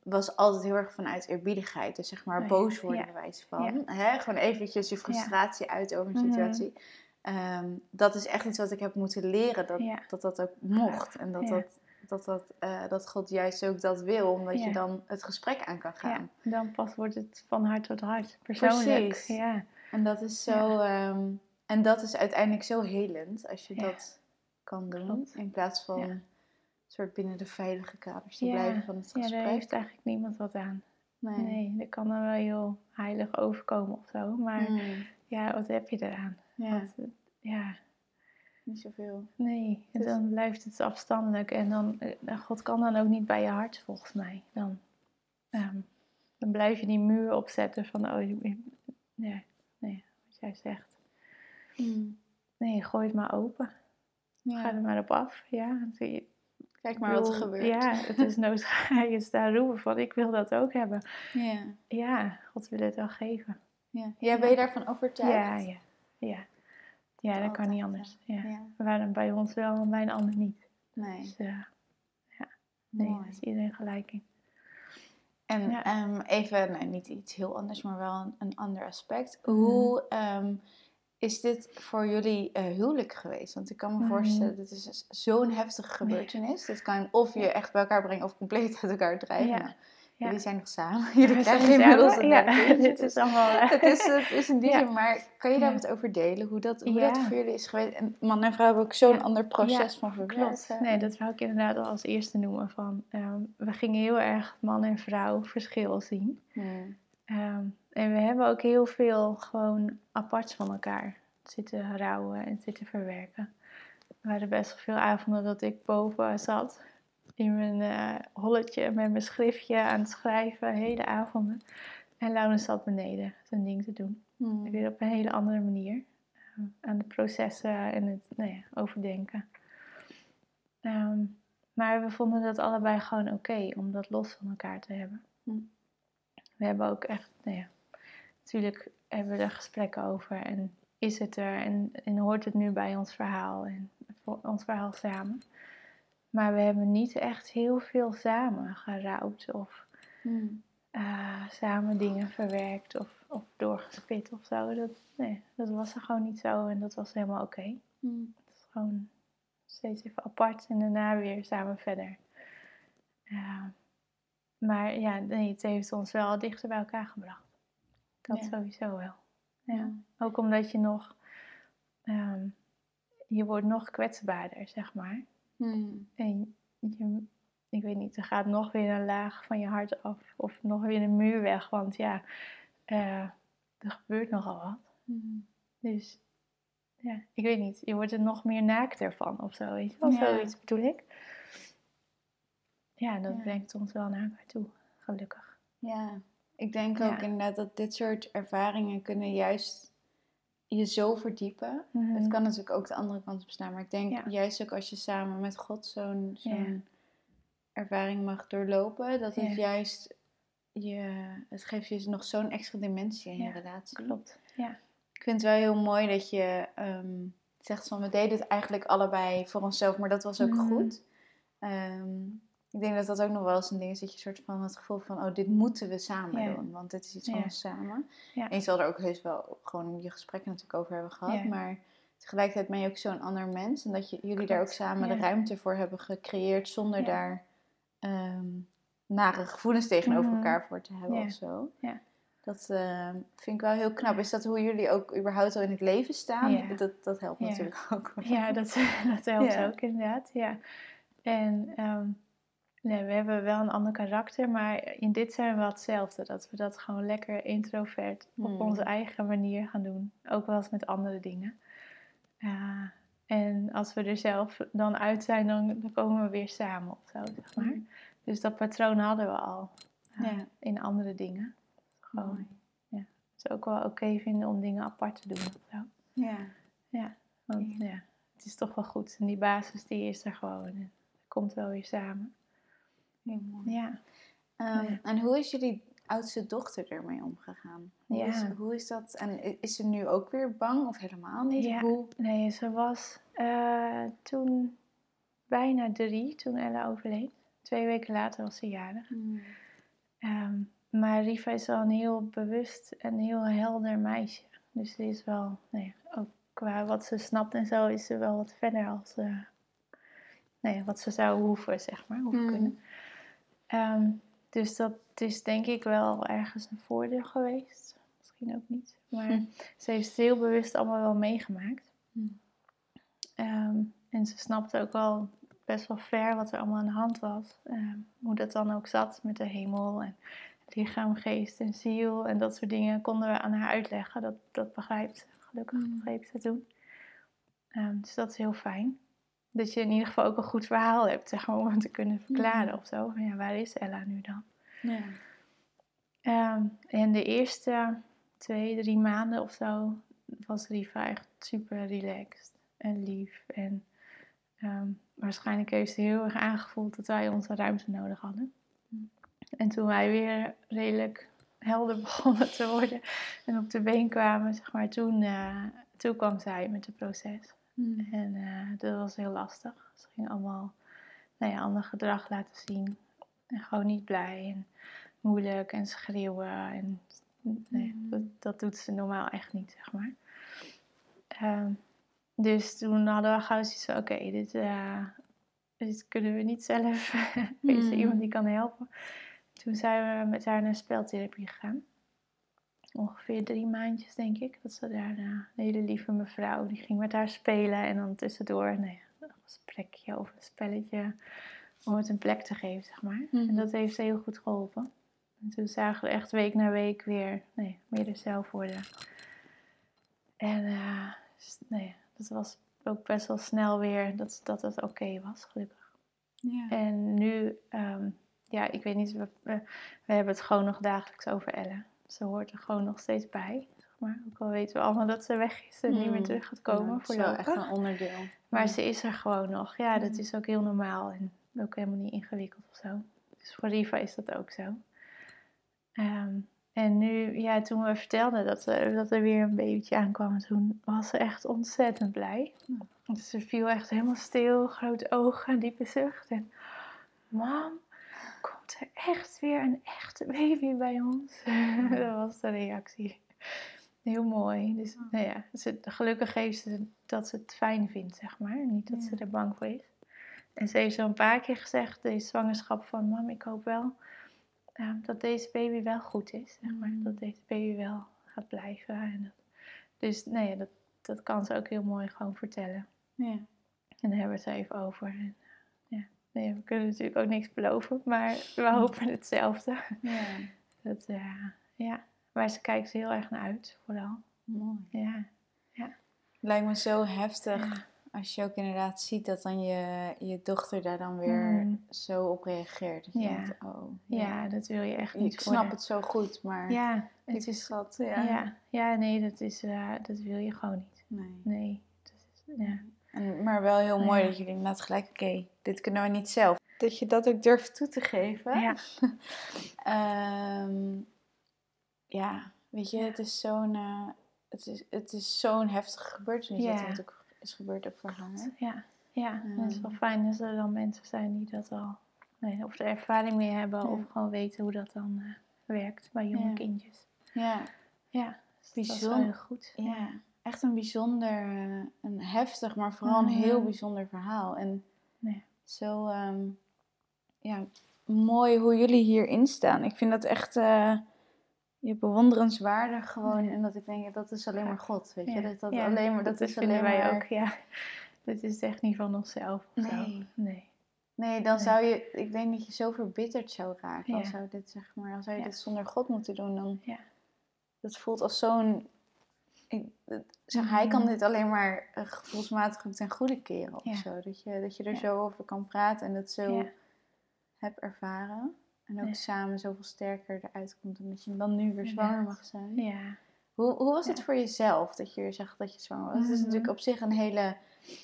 Speaker 1: Was altijd heel erg vanuit eerbiedigheid. Dus zeg maar oh boos worden bij wijze van. Hè? Gewoon eventjes je frustratie uit over een mhm. situatie. Um, dat is echt iets wat ik heb moeten leren. Dat dat, dat ook mocht. En dat dat dat, dat, uh, dat God juist ook dat wil, omdat je dan het gesprek aan kan gaan.
Speaker 2: Ja, dan pas wordt het van hart tot hart, persoonlijk. Precies. Ja.
Speaker 1: En dat is zo, um, en dat is uiteindelijk zo helend als je dat kan doen, in plaats van soort binnen de veilige kaders te blijven van het gesprek.
Speaker 2: Ja, daar heeft eigenlijk niemand wat aan. Nee, nee dat kan dan wel heel heilig overkomen of zo, maar hmm. ja, wat heb je eraan? Ja. ja,
Speaker 1: niet zoveel.
Speaker 2: Nee, en dus... dan blijft het afstandelijk. En dan, eh, God kan dan ook niet bij je hart, volgens mij. Dan, um, dan blijf je die muur opzetten van, oh, nee, nee, wat jij zegt. Hmm. Nee, gooi het maar open. Ja. Ga er maar op af, ja.
Speaker 1: Kijk maar wat er gebeurt.
Speaker 2: Ja, het is noodzaak. Je staat roepen van, ik wil dat ook hebben. Ja. Ja, God wil het wel geven.
Speaker 1: Ja, ja ben je daarvan overtuigd?
Speaker 2: Ja, ja, ja. Ja, dat kan niet anders. Ja. ja. We waren bij ons wel en bij een ander niet. Nee. Dus, uh, ja, nee, daar is iedereen gelijk in.
Speaker 1: En ja. um, even, nou, niet iets heel anders, maar wel een, een ander aspect. Mhm. Hoe um, is dit voor jullie uh, huwelijk geweest? Want ik kan me mm. voorstellen, dit is zo'n heftige gebeurtenis. Dit kan of je echt bij elkaar brengen of compleet uit elkaar drijven. Ja. Nou, Jullie zijn nog samen. Jullie krijgen inmiddels een ja, dit is allemaal... het, is, het is een ding, maar kan je daar wat over delen? Hoe dat, hoe dat voor jullie is geweest? En man en vrouw hebben ook zo'n ander proces van verwerken.
Speaker 2: Nee, dat wou ik inderdaad al als eerste noemen. Van, um, we gingen heel erg man en vrouw verschil zien. Um, en we hebben ook heel veel gewoon apart van elkaar zitten rouwen en zitten verwerken. Er waren best wel veel avonden dat ik boven zat in mijn uh, holletje met mijn schriftje aan het schrijven, hele avonden. En Laurens zat beneden zijn ding te doen. Hmm. Weer op een hele andere manier. Uh, aan de processen en het nou ja, overdenken. Um, maar we vonden dat allebei gewoon oké om dat los van elkaar te hebben. Hmm. We hebben ook echt, nou ja, natuurlijk hebben we er gesprekken over en is het er en, en hoort het nu bij ons verhaal en ons verhaal samen. Maar we hebben niet echt heel veel samen gerouwd of hmm. uh, samen dingen verwerkt of, of doorgespit of zo. Dat, nee, dat was er gewoon niet zo en dat was helemaal oké. Okay. Hmm. Het is gewoon steeds even apart en daarna weer samen verder. Uh, maar ja, nee, het heeft ons wel dichter bij elkaar gebracht. Dat sowieso wel. Ja. Ook omdat je nog, um, je wordt nog kwetsbaarder, zeg maar. Hmm. En je, ik weet niet, er gaat nog weer een laag van je hart af. Of nog weer een muur weg. Want ja, uh, er gebeurt nogal wat. Hmm. Dus ja, ik weet niet. Je wordt er nog meer naakt ervan of zo. Weet je wel? Zoiets bedoel ik. Ja, dat brengt ons wel naar elkaar toe. Gelukkig.
Speaker 1: Ja, ik denk ook inderdaad dat dit soort ervaringen kunnen juist je zo verdiepen. Het mhm. kan natuurlijk ook de andere kant op staan. Maar ik denk juist ook als je samen met God zo'n zo'n ervaring mag doorlopen, dat het juist je, het geeft je nog zo'n extra dimensie in je relatie.
Speaker 2: Klopt. Ja.
Speaker 1: Ik vind het wel heel mooi dat je ehm, zegt van we deden het eigenlijk allebei voor onszelf, maar dat was ook mhm. goed. Um, ik denk dat dat ook nog wel eens een ding is, dat je soort van het gevoel van, oh, dit moeten we samen doen, want dit is iets van ons samen. En je zal er ook heus wel gewoon je gesprekken natuurlijk over hebben gehad, maar tegelijkertijd ben je ook zo'n ander mens en dat je, jullie daar ook samen de ruimte voor hebben gecreëerd zonder daar um, nare gevoelens tegenover mhm. elkaar voor te hebben of zo.
Speaker 2: Ja.
Speaker 1: Dat uh, vind ik wel heel knap. Is dat hoe jullie ook überhaupt al in het leven staan? Dat, dat helpt natuurlijk ook.
Speaker 2: Ja, dat, dat helpt ook inderdaad. Ja. En um, Nee, we hebben wel een ander karakter, maar in dit zijn we wel hetzelfde. Dat we dat gewoon lekker introvert op hmm. onze eigen manier gaan doen. Ook wel eens met andere dingen. Uh, en als we er zelf dan uit zijn, dan, dan komen we weer samen of zo, zeg maar. Hmm. Dus dat patroon hadden we al uh, in andere dingen. Gewoon, ja. Het is ook wel oké vinden om dingen apart te doen of zo.
Speaker 1: Ja.
Speaker 2: Ja, want ja, het is toch wel goed. En die basis die is er gewoon. Het komt wel weer samen.
Speaker 1: Heel mooi. Ehm, ja. En hoe is jullie oudste dochter ermee omgegaan? Hoe, ja. is, hoe is dat? En is ze nu ook weer bang of helemaal niet?
Speaker 2: Ja. Hoe? Nee, ze was uh, toen bijna drie, toen Ella overleed. Twee weken later was ze jarig. Hmm. Ehm, maar Riva is wel een heel bewust en heel helder meisje. Dus ze is wel, nee, ook qua wat ze snapt en zo, is ze wel wat verder als uh, nee, wat ze zou hoeven, zeg maar, hoeven hmm. kunnen. Ehm, dus dat is denk ik wel ergens een voordeel geweest. Misschien ook niet. Maar hm. ze heeft het heel bewust allemaal wel meegemaakt. Hm. Ehm, en ze snapte ook wel best wel ver wat er allemaal aan de hand was. Ehm, hoe dat dan ook zat met de hemel en lichaam, geest en ziel. En dat soort dingen konden we aan haar uitleggen. Dat, dat begrijpt ze. Gelukkig hm. begreep ze toen. dus dat is heel fijn dat je in ieder geval ook een goed verhaal hebt, zeg maar, om het te kunnen verklaren of zo. Ja, waar is Ella nu dan? Ja. Ehm, en de eerste twee, drie maanden of zo was Riva echt super relaxed en lief. En ehm, waarschijnlijk heeft ze heel erg aangevoeld dat wij onze ruimte nodig hadden. En toen wij weer redelijk helder begonnen te worden en op de been kwamen, zeg maar, toen, uh, toen kwam zij met het proces. Hmm. En uh, dat was heel lastig. Ze ging allemaal nou ja, ander gedrag laten zien. En gewoon niet blij en moeilijk en schreeuwen. En, nee, hmm. dat, dat, doet ze normaal echt niet, zeg maar. Uh, dus toen hadden we gauw zoiets van, oké, dit, uh, dit kunnen we niet zelf. is er iemand die kan helpen? Toen zijn we met haar naar speltherapie gegaan ongeveer drie maandjes, denk ik. Dat ze daar, een hele lieve mevrouw, die ging met haar spelen. En dan tussendoor, nou ja, een plekje of een spelletje om het een plek te geven, zeg maar. En mhm. dat heeft ze heel goed geholpen. En toen zagen we echt week na week weer nee, meer zelf worden. En uh, nee, dat was ook best wel snel weer dat, dat het oké was, gelukkig. Ja. En nu, um, ja, ik weet niet, we, we, we, hebben het gewoon nog dagelijks over Ellen ze hoort er gewoon nog steeds bij. Zeg maar. Ook al weten we allemaal dat ze weg is en niet meer hmm. terug gaat komen. Ja,
Speaker 1: voor is wel echt een onderdeel.
Speaker 2: Maar ze is er gewoon nog. Ja, dat is ook heel normaal en ook helemaal niet ingewikkeld of zo. Dus voor Riva is dat ook zo. Ehm, en nu, ja, toen we vertelden dat er, dat er weer een babytje aankwam, toen was ze echt ontzettend blij. Dus ze viel echt helemaal stil, grote ogen, diepe zucht. En, mam, komt er echt weer een echte baby bij ons? dat was de reactie. Heel mooi. Dus nou ja, ze, gelukkig heeft ze dat ze het fijn vindt, zeg maar. Niet dat ze er bang voor is. En ze heeft zo een paar keer gezegd, deze zwangerschap, van mam, ik hoop wel dat deze baby wel goed is. Zeg maar. Mm. Dat deze baby wel gaat blijven. En dat, dus nee, nou dat, dat kan ze ook heel mooi gewoon vertellen. Ja. En daar hebben we het even over. En. Nee, we kunnen natuurlijk ook niks beloven, maar we mm. hopen hetzelfde. Ja. Dat, uh, ja. Maar ze kijkt er heel erg naar uit, vooral.
Speaker 1: Mooi. Ja. ja. Lijkt me zo heftig als je ook inderdaad ziet dat dan je, je dochter daar dan weer mm. zo op reageert. Dat
Speaker 2: ja. Denkt, oh, ja. dat wil je echt niet
Speaker 1: Ik snap het zo goed, maar
Speaker 2: ja, het is dat. Ja. ja. Ja, nee, dat, is, uh, dat wil je gewoon niet. Nee. nee dat is,
Speaker 1: ja. En, maar wel heel mooi dat jullie inderdaad gelijk, oké, dit kunnen we niet zelf. Dat je dat ook durft toe te geven. Ja. um, ja, weet je, het is zo'n... Uh, het is, het is zo'n heftige gebeurtenis ja. dat ook is gebeurd ook voor.
Speaker 2: Ja, ja. Um, het is wel fijn dat er dan mensen zijn die dat al, nee, of er ervaring mee hebben, of gewoon weten hoe dat dan uh, werkt bij jonge kindjes. Ja, ja. Dus bijzonder. heel goed.
Speaker 1: Ja. Echt een bijzonder, uh, een heftig, maar vooral een heel bijzonder verhaal. En zo, um, ja, mooi hoe jullie hierin staan. Ik vind dat echt. Uh, je bewonderenswaardig gewoon. En dat ik denk, dat is alleen maar God, weet je. Dat, dat, alleen maar, dat, is alleen wij ook,
Speaker 2: ja. Dat is echt niet van onszelf
Speaker 1: nee. nee. Nee, dan zou je, ik denk dat je zo verbitterd zou raken. Als zou dit, zeg maar, als zou je dit zonder God moeten doen, dan... Ja. Dat voelt als zo'n... Zeg, hij kan mhm. dit alleen maar uh, gevoelsmatig ten goede keren of zo. Dat je, dat je er zo over kan praten en dat zo hebt ervaren. En ook samen zoveel sterker eruit komt. Omdat je dan nu weer zwanger mag zijn. Ja. Hoe, hoe was het voor jezelf dat je zegt dat je zwanger was? Het is natuurlijk mhm. op zich een hele,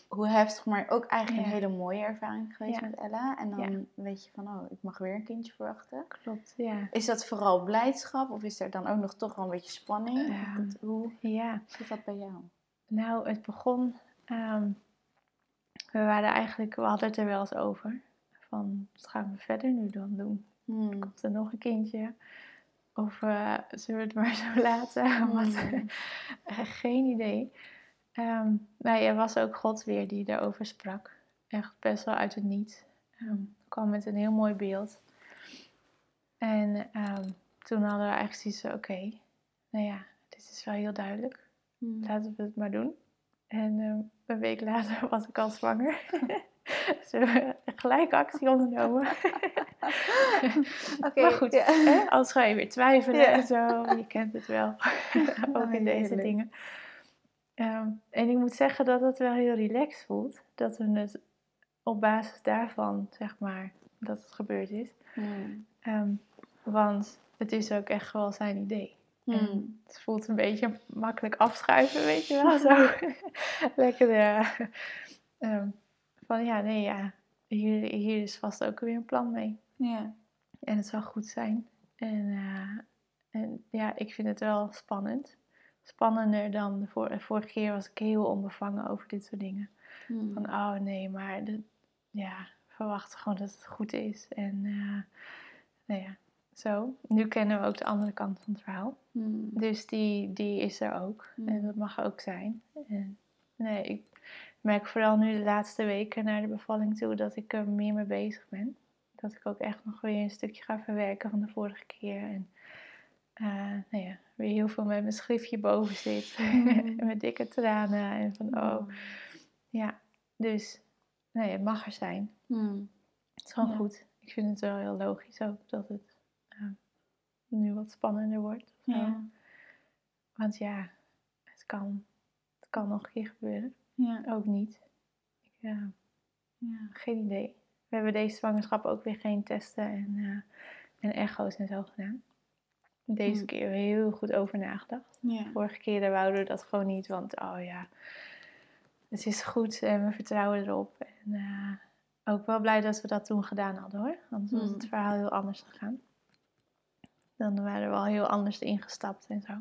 Speaker 1: hoe heftig, maar ook eigenlijk een hele mooie ervaring geweest met Ella. En dan weet je van, oh, ik mag weer een kindje verwachten.
Speaker 2: Klopt, ja.
Speaker 1: Is dat vooral blijdschap of is er dan ook nog toch wel een beetje spanning? hoe ja. zit dat bij jou?
Speaker 2: Nou, het begon, ehm, we waren eigenlijk, we hadden het er wel eens over. Van, wat gaan we verder nu dan doen? Hmm. Komt er nog een kindje? Of uh, zullen we het maar zo laten? Hmm. geen idee. Um, maar er was ook God weer die daarover sprak. Echt best wel uit het niet. Um, kwam met een heel mooi beeld. En um, toen hadden we eigenlijk zoiets oké, nou ja, dit is wel heel duidelijk. Hmm. Laten we het maar doen. En een week later was ik al zwanger. Ze hebben gelijk actie ondernomen. okay, maar goed, ja. hè, als ga je weer twijfelen en zo. Je kent het wel. Ook in deze dingen. Ehm, en ik moet zeggen dat het wel heel relaxed voelt. Dat we het op basis daarvan, zeg maar, dat het gebeurd is. Hmm. Ehm, want het is ook echt wel zijn idee. Hmm. het voelt een beetje makkelijk afschuiven, weet je wel. Zo. Lekker. Uh, van ja, nee, ja, hier, hier is vast ook weer een plan mee. Ja. En het zal goed zijn. En, uh, en ja, ik vind het wel spannend. Spannender dan de, vor vorige keer was ik heel onbevangen over dit soort dingen. Hmm. Van oh nee, maar de, ja, verwacht gewoon dat het goed is. En uh, nou ja, zo. Nu kennen we ook de andere kant van het verhaal. Hmm. Dus die, die is er ook. Hmm. En dat mag ook zijn. En, nee, ik merk vooral nu de laatste weken naar de bevalling toe dat ik er meer mee bezig ben. Dat ik ook echt nog weer een stukje ga verwerken van de vorige keer. En uh, nou ja, weer heel veel met mijn schriftje boven zit. Mm. met dikke tranen. En van oh. Mm. Ja, dus nee, het mag er zijn. Mm. Het is gewoon goed. Ik vind het wel heel logisch ook dat het uh, nu wat spannender wordt. Ja. Want ja, het kan, het kan nog een keer gebeuren. Ja. Ook niet. Ik, ja. Geen idee. We hebben deze zwangerschap ook weer geen testen en, uh, en echo's en zo gedaan. Deze hmm. keer heel goed over nagedacht. Ja. Vorige keer wouden we dat gewoon niet, want oh ja, het is goed en we vertrouwen erop. En uh, ook wel blij dat we dat toen gedaan hadden hoor. Anders was het hmm. verhaal heel anders gegaan. dan waren we al heel anders ingestapt en zo.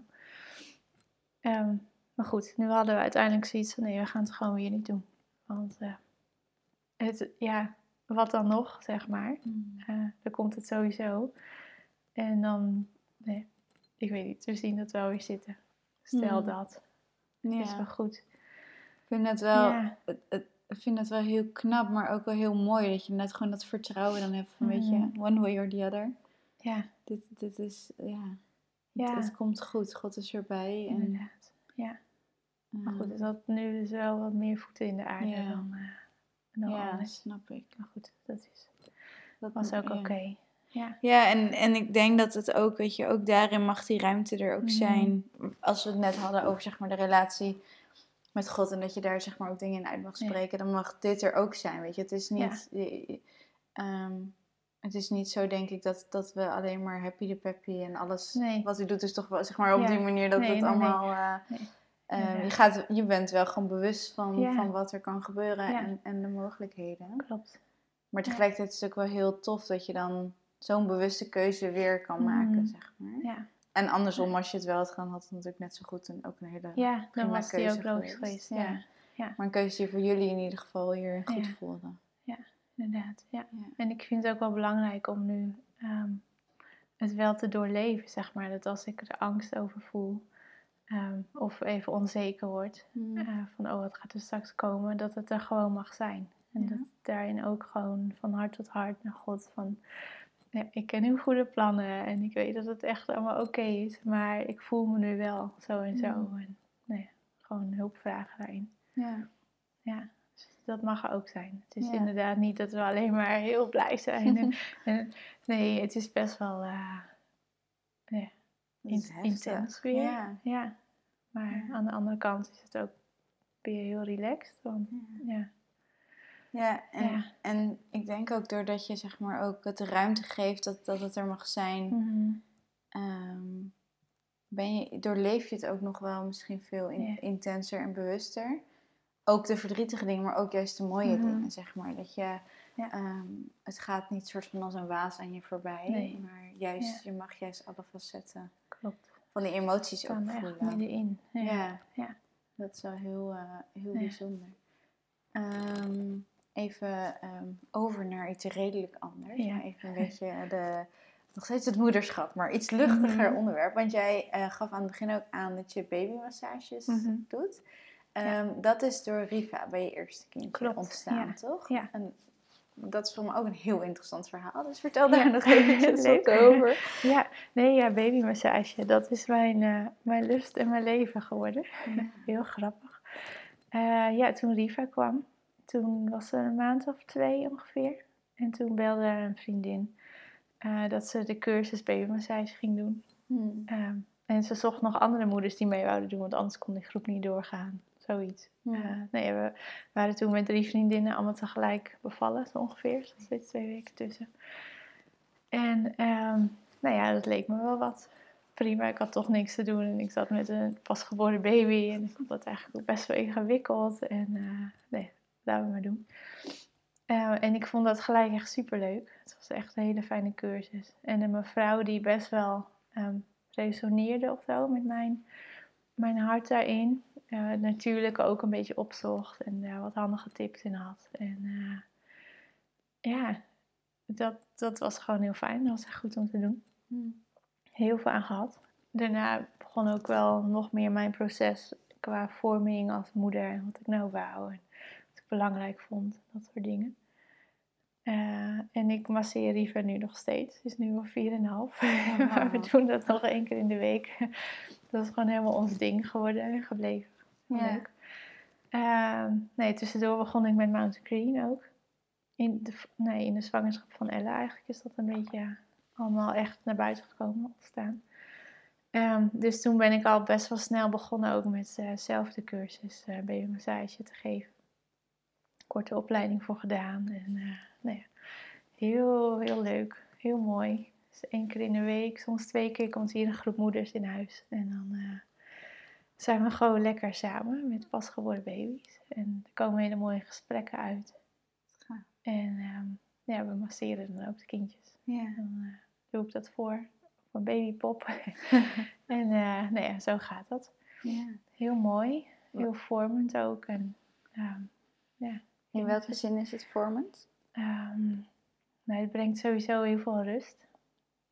Speaker 2: Ehm, maar goed, nu hadden we uiteindelijk zoiets van nee, we gaan het gewoon weer niet doen. Want uh, het, ja, wat dan nog, zeg maar. Mm. Uh, dan komt het sowieso. En dan, nee, ik weet niet, we zien dat wel weer zitten. Stel mm. dat. Het ja. is wel goed.
Speaker 1: Ik vind het wel, ja. het, het, ik vind het wel heel knap, maar ook wel heel mooi dat je net gewoon dat vertrouwen dan hebt van, weet je, mm. one way or the other. Ja. Dit, dit is, ja, ja. Het, komt goed. God is erbij. En, Inderdaad,
Speaker 2: ja. maar goed, het had nu dus wel wat meer voeten in de aarde dan, uh, dan
Speaker 1: ja, anders. snap ik.
Speaker 2: Maar goed, dat, is, dat was ook oké.
Speaker 1: Ja, ja en, en ik denk dat het ook, weet je, ook daarin mag die ruimte er ook mhm. zijn. Als we het net hadden over, zeg maar, de relatie met God en dat je daar, zeg maar, ook dingen in uit mag spreken, dan mag dit er ook zijn, weet je. Het is niet, ehm, het is niet zo, denk ik, dat, dat we alleen maar happy de peppy en alles wat u doet is toch wel, zeg maar, op die manier dat het allemaal... Uh, uh, je, gaat, je bent wel gewoon bewust van, van wat er kan gebeuren en, en de mogelijkheden. Klopt. Maar tegelijkertijd is het ook wel heel tof dat je dan zo'n bewuste keuze weer kan maken, mm. zeg maar. Ja. En andersom, als je het wel had gedaan, had het natuurlijk net zo goed en ook een hele
Speaker 2: Ja, dan was die ook logisch geweest. Ja.
Speaker 1: ja. Maar een keuze die voor jullie in ieder geval hier goed voelde.
Speaker 2: Ja, inderdaad. Ja. En ik vind het ook wel belangrijk om nu ehm, het wel te doorleven, zeg maar. Dat als ik er angst over voel, ehm, of even onzeker word, mm. uh, van oh, wat gaat er straks komen, dat het er gewoon mag zijn. En dat daarin ook gewoon van hart tot hart naar God van ja, ik ken uw goede plannen en ik weet dat het echt allemaal oké is, maar ik voel me nu wel zo en zo. Mm. En nee, gewoon hulp vragen daarin. Ja. Ja, dus dat mag er ook zijn. Het is inderdaad niet dat we alleen maar heel blij zijn. en, nee, het is best wel uh, ja, intens weer. Ja. ja. Maar aan de andere kant is het ook weer heel relaxed. Want, ja.
Speaker 1: Ja en, en ik denk ook doordat je zeg maar ook het de ruimte geeft dat, dat het er mag zijn, mm ben je, doorleef je het ook nog wel misschien veel intenser en bewuster. Ook de verdrietige dingen, maar ook juist de mooie mhm. dingen, zeg maar. Dat je, ehm, het gaat niet soort van als een waas aan je voorbij, maar juist, je mag juist alle facetten Klopt. van die emoties ook voelen.
Speaker 2: middenin. Ja. Ja.
Speaker 1: dat is wel heel, uh, heel bijzonder. Um, even ehm, over naar iets redelijk anders. Ja. Even een beetje de, nog steeds het moederschap, maar iets luchtiger mhm. onderwerp. Want jij uh, gaf aan het begin ook aan dat je babymassages mhm. doet. Ehm, dat is door Riva bij je eerste kindje ontstaan, toch? Ja. En dat is voor me ook een heel interessant verhaal. Dus vertel daar nog even over.
Speaker 2: Ja, nee, ja, babymassage. Dat is mijn, uh, mijn lust en mijn leven geworden. heel grappig. Uh, ja, toen Riva kwam, toen was ze een maand of twee ongeveer. En toen belde een vriendin uh, dat ze de cursus babymassage ging doen. Hmm. Ehm, en ze zocht nog andere moeders die mee wouden doen, want anders kon die groep niet doorgaan. Zoiets. Hmm. Uh, nee, we waren toen met drie vriendinnen allemaal tegelijk bevallen, zo ongeveer. Er zit twee weken tussen. En um, nou ja, dat leek me wel wat. Prima, ik had toch niks te doen en ik zat met een pasgeboren baby en ik vond dat eigenlijk ook best wel ingewikkeld. En uh, nee, laten we maar doen. Uh, en ik vond dat gelijk echt super leuk. Het was echt een hele fijne cursus. En een mevrouw die best wel um, resoneerde of zo met mijn, mijn hart daarin. Uh, natuurlijk ook een beetje opzocht en daar wat handige tips in had. En uh, ja, dat, dat was gewoon heel fijn. Dat was echt goed om te doen. Hmm. Heel veel aan gehad. Daarna begon ook wel nog meer mijn proces qua vorming als moeder en wat ik nou wou belangrijk vond. Dat soort dingen. Uh, en ik masseer Riva nu nog steeds. Het is nu al 4,5. Oh, maar we doen dat nog één keer in de week. dat is gewoon helemaal ons ding geworden en gebleven. Ja. Leuk. Uh, nee, tussendoor begon ik met Mountain Green ook. In de, nee, in de zwangerschap van Ella eigenlijk is dat een beetje allemaal echt naar buiten gekomen, ontstaan. Um, dus toen ben ik al best wel snel begonnen ook met uh, zelf de cursus uh, babymassage te geven korte opleiding voor gedaan. En uh, nou ja, heel, heel leuk. Heel mooi. Dus één keer in de week, soms twee keer, komt hier een groep moeders in huis. En dan uh, zijn we gewoon lekker samen met pasgeboren baby's. En er komen hele mooie gesprekken uit. En um, ja, we masseren dan ook de kindjes. Ja. Dan uh, doe ik dat voor, een babypop. en uh, nou ja, zo gaat dat. Ja. Heel mooi, heel vormend ook. En, um, ja.
Speaker 3: In welke zin is het vormend?
Speaker 2: Um, nou, het brengt sowieso heel veel rust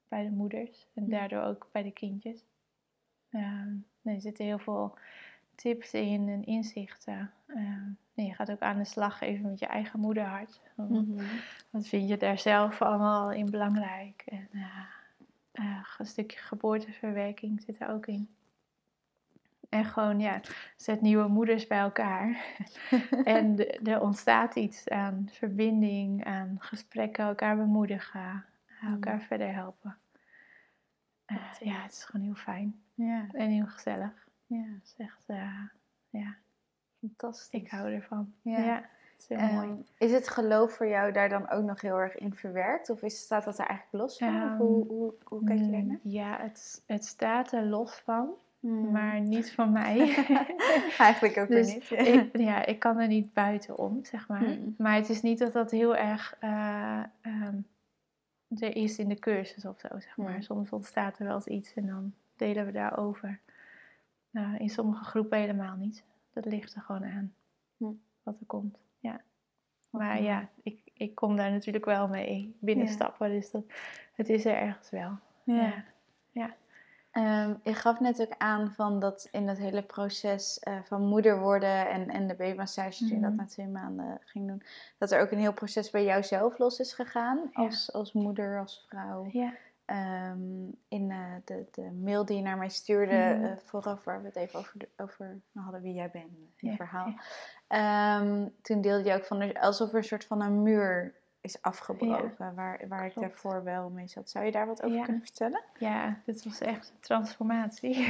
Speaker 2: bij de moeders en daardoor ook bij de kindjes. Um, er zitten heel veel tips in en inzichten. Uh, je gaat ook aan de slag even met je eigen moederhart. Mhm. Wat vind je daar zelf allemaal in belangrijk? En uh, uh, een stukje geboorteverwerking zit er ook in. En gewoon, ja, zet nieuwe moeders bij elkaar. en er ontstaat iets aan verbinding, aan gesprekken, elkaar bemoedigen, elkaar mm. verder helpen. Uh, ja, het is gewoon heel fijn. Ja. En heel gezellig. Ja. Het is echt, uh, ja.
Speaker 3: Fantastisch.
Speaker 2: Ik hou ervan. Ja. ja
Speaker 3: is, mooi. Ehm, is het geloof voor jou daar dan ook nog heel erg in verwerkt? Of is, staat dat er eigenlijk los van? Um, hoe, hoe, hoe kijk je daar naar?
Speaker 2: Ja, het, het staat er los van. Hmm. Maar niet van mij.
Speaker 3: Eigenlijk ook dus niet.
Speaker 2: ik, ja, ik kan er niet buitenom, zeg maar. Hmm. Maar het is niet dat dat heel erg uh, um, er is in de cursus of zo, zeg maar. Hmm. Soms ontstaat er wel eens iets en dan delen we daarover. Uh, in sommige groepen helemaal niet. Dat ligt er gewoon aan wat er komt. Ja. Maar ja, ik, ik kom daar natuurlijk wel mee binnenstappen. Ja. Dus dat, het is er ergens wel. ja. ja.
Speaker 3: Um, je gaf net ook aan van dat in het hele proces uh, van moeder worden en, en de babymassage, mm je dat mhm. na twee maanden ging doen, dat er ook een heel proces bij jou zelf los is gegaan als, als moeder, als vrouw. Ja. Um, in uh, de, de mail die je naar mij stuurde, mm uh, vooraf waar we het even over, over hadden wie jij bent, je verhaal. Um, toen deelde je ook van alsof er een soort van een muur is afgebroken, waar, waar ik daarvoor wel mee zat. Zou je daar wat over kunnen vertellen?
Speaker 2: Ja, dit was echt een transformatie.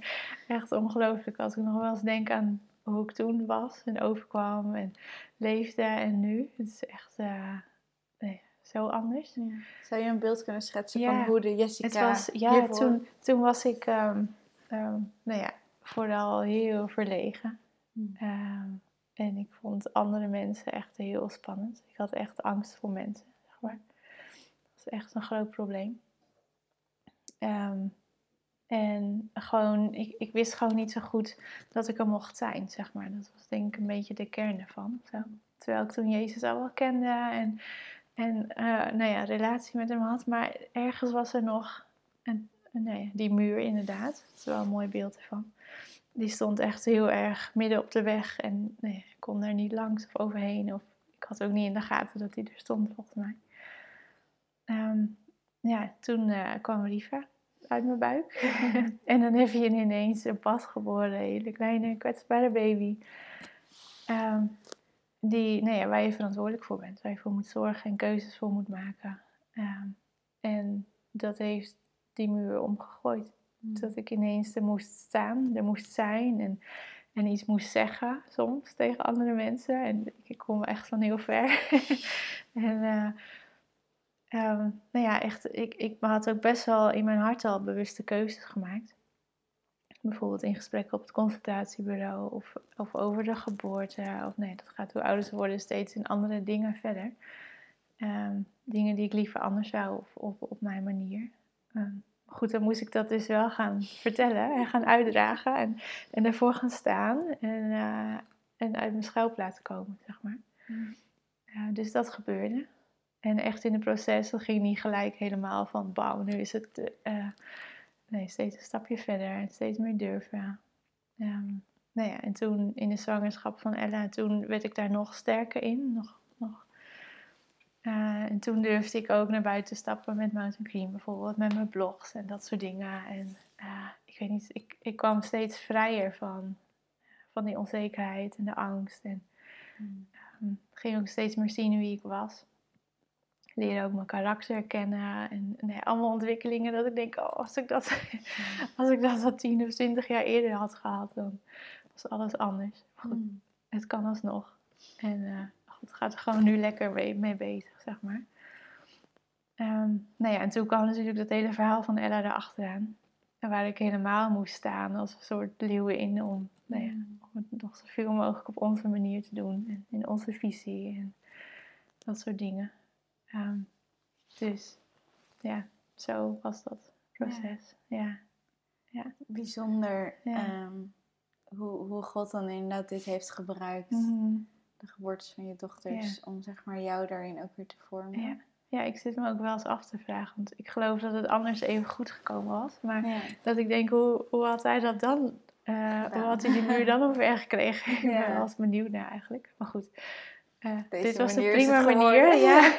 Speaker 2: echt ongelooflijk. Als ik nog wel eens denk aan hoe ik toen was en overkwam en leefde en nu. Het is echt uh, nee, zo anders. Ja.
Speaker 3: Zou je een beeld kunnen schetsen van hoe de Jessica het was,
Speaker 2: Ja, toen, toen was ik um, um, nou ja, vooral heel verlegen. Hmm. Um, en ik vond andere mensen echt heel spannend. Ik had echt angst voor mensen, zeg maar. Dat was echt een groot probleem. Ehm, en gewoon, ik, ik wist gewoon niet zo goed dat ik er mocht zijn, zeg maar. Dat was denk ik een beetje de kern ervan. Zo. Terwijl ik toen Jezus al wel kende en, en uh, nou ja, relatie met hem had. Maar ergens was er nog een, nee, die muur inderdaad. Dat is wel een mooi beeld ervan die stond echt heel erg midden op de weg. En nee, ik kon daar niet langs of overheen. Of ik had ook niet in de gaten dat hij er stond, volgens mij. Ehm, ja, toen uh, kwam Riva uit mijn buik. en dan heb je ineens een pasgeboren, hele kleine, kwetsbare baby. Ehm, die, nou ja, waar je verantwoordelijk voor bent. Waar je voor moet zorgen en keuzes voor moet maken. Ehm, en dat heeft die muur omgegooid. Mm. Dat ik ineens er moest staan, er moest zijn en, en iets moest zeggen soms tegen andere mensen. En ik kom echt van heel ver. en uh, nou ja, echt, ik, ik had ook best wel in mijn hart al bewuste keuzes gemaakt. Bijvoorbeeld in gesprekken op het consultatiebureau of, of over de geboorte. Of nee, dat gaat hoe ouder ze worden steeds in andere dingen verder. Ehm, dingen die ik liever anders zou of, of op mijn manier. Um, goed, dan moest ik dat dus wel gaan vertellen en gaan uitdragen en, en ervoor gaan staan en, uh, en uit mijn schuilplaats komen, zeg maar. Mm. dus dat gebeurde. En echt in het proces, dat ging niet gelijk helemaal van, bam, nu is het uh, nee, steeds een stapje verder en steeds meer durven. Um, nou ja, en toen in de zwangerschap van Ella, toen werd ik daar nog sterker in, nog uh, en toen durfde ik ook naar buiten stappen met Mountain Green bijvoorbeeld, met mijn blogs en dat soort dingen. En uh, ik weet niet, ik, ik kwam steeds vrijer van, van die onzekerheid en de angst. En mm. um, ging ook steeds meer zien wie ik was. Leerde ook mijn karakter kennen en nee, allemaal ontwikkelingen dat ik denk, oh, als ik dat, als ik dat al tien of twintig jaar eerder had gehad, dan was alles anders. Goed, mm. het kan alsnog. En uh, het gaat er gewoon nu lekker mee, bezig, zeg maar. Um, nou ja, en toen kwam natuurlijk dat hele verhaal van Ella erachteraan. Waar ik helemaal moest staan als een soort leeuwin om, nou ja, mm. om het nog zoveel mogelijk op onze manier te doen. En in onze visie en dat soort dingen. Um, dus ja, zo was dat. proces. Ja.
Speaker 1: ja. Bijzonder ehm, hoe, hoe God dan inderdaad dit heeft gebruikt. Mhm. De geboortes van je dochters. Om zeg maar jou daarin ook weer te vormen.
Speaker 2: Ja. Ja, ik zit me ook wel eens af te vragen. Want ik geloof dat het anders even goed gekomen was. Maar dat ik denk, hoe, hoe had hij dat dan? Uh, Hoe had hij die muur dan over gekregen? Ik ben wel benieuwd naar eigenlijk. Maar goed, uh, dit was een prima manier. Ja.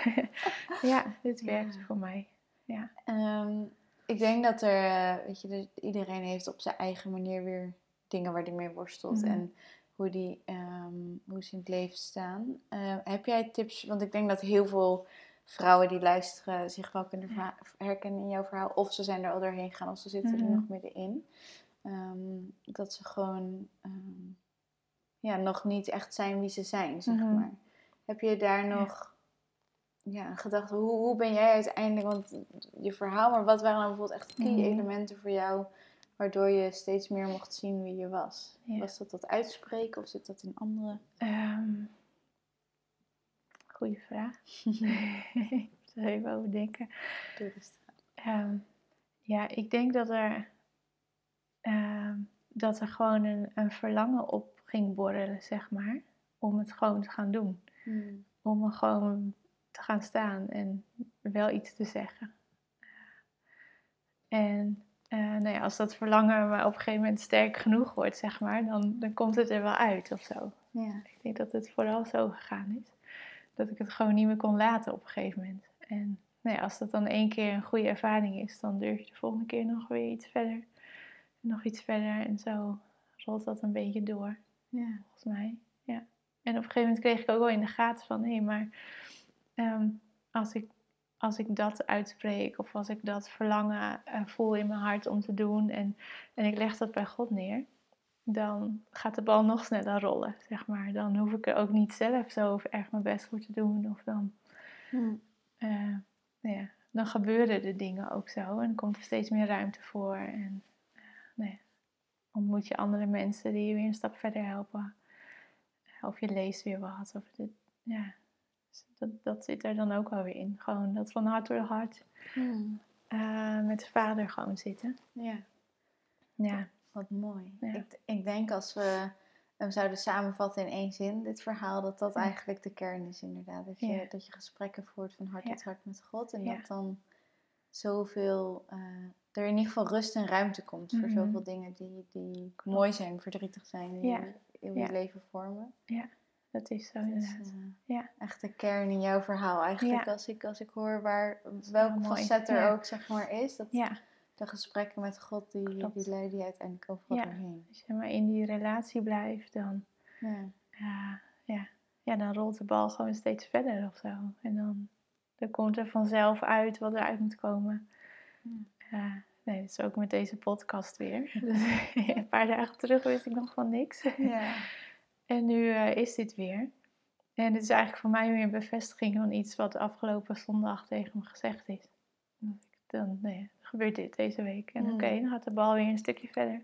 Speaker 2: ja, dit werkte voor mij. Ja.
Speaker 1: Um, ik denk dat er, uh, weet je, iedereen heeft op zijn eigen manier weer dingen waar hij mee worstelt. Mhm. En hoe, die, um, hoe ze in het leven staan. heb jij tips? Want ik denk dat heel veel vrouwen die luisteren zich wel kunnen herkennen in jouw verhaal. Of ze zijn er al doorheen gegaan of ze zitten er mhm. nog middenin. Um, dat ze gewoon um, ja, nog niet echt zijn wie ze zijn, zeg mhm. maar. Heb je daar nog ja, een gedachte, hoe, hoe ben jij uiteindelijk, want je verhaal, maar wat waren dan bijvoorbeeld echt key mhm. elementen voor jou, waardoor je steeds meer mocht zien wie je was? Was dat dat uitspreken of zit dat in andere?
Speaker 2: Um, goeie vraag. ik moet er even over denken. Um, ja, ik denk dat er Ehm, dat er gewoon een, een, verlangen op ging borrelen, zeg maar. Om het gewoon te gaan doen. Hmm. Om er gewoon te gaan staan en wel iets te zeggen. En uh, nou ja, als dat verlangen maar op een gegeven moment sterk genoeg wordt, zeg maar, dan, dan komt het er wel uit of zo. Ja. Ik denk dat het vooral zo gegaan is. Dat ik het gewoon niet meer kon laten op een gegeven moment. En nou ja, als dat dan één keer een goede ervaring is, dan durf je de volgende keer nog weer iets verder nog iets verder en zo rolt dat een beetje door. Ja. Volgens mij. Ja. En op een gegeven moment kreeg ik ook wel in de gaten van hé, maar ehm, als, ik, als ik dat uitspreek of als ik dat verlangen uh, voel in mijn hart om te doen en, en ik leg dat bij God neer, dan gaat de bal nog sneller rollen, zeg maar. Dan hoef ik er ook niet zelf zo erg mijn best voor te doen of dan. Hmm. Uh, ja, dan gebeuren de dingen ook zo en komt er steeds meer ruimte voor. En nee. ontmoet je andere mensen die je weer een stap verder helpen. Of je leest weer wat. Of dit, ja. Dus dat, dat zit er dan ook alweer in. Gewoon dat van hart door hart hmm. uh, met de vader gewoon zitten.
Speaker 1: Ja. Ja. Wat mooi. Ik, ik denk als we hem zouden samenvatten in één zin, dit verhaal, dat dat eigenlijk de kern is inderdaad. Dat je, dat je gesprekken voert van hart tot hart met God. En dat dan zoveel uh, er in ieder geval rust en ruimte komt voor mhm. zoveel dingen die, die mooi zijn, verdrietig zijn, die in je leven vormen.
Speaker 2: Ja, dat is zo inderdaad. Uh,
Speaker 1: ja. Echt de kern in jouw verhaal eigenlijk. Als, ik, als ik hoor waar, welk facet er ook zeg maar is. Dat, De gesprekken met God, die, die leiden je uiteindelijk overal ja. doorheen.
Speaker 2: Als je maar in die relatie blijft, dan, ja. ja, ja, dan rolt de bal gewoon steeds verder of zo. En dan, dan komt er vanzelf uit wat eruit moet komen. Ja, nee, dat is ook met deze podcast weer. Dus, een paar dagen terug wist ik nog van niks. Ja. en nu uh, is dit weer. En het is eigenlijk voor mij weer een bevestiging van iets wat afgelopen zondag tegen me gezegd is. Dan nee, gebeurt dit deze week. En oké, hmm. dan gaat de bal weer een stukje verder.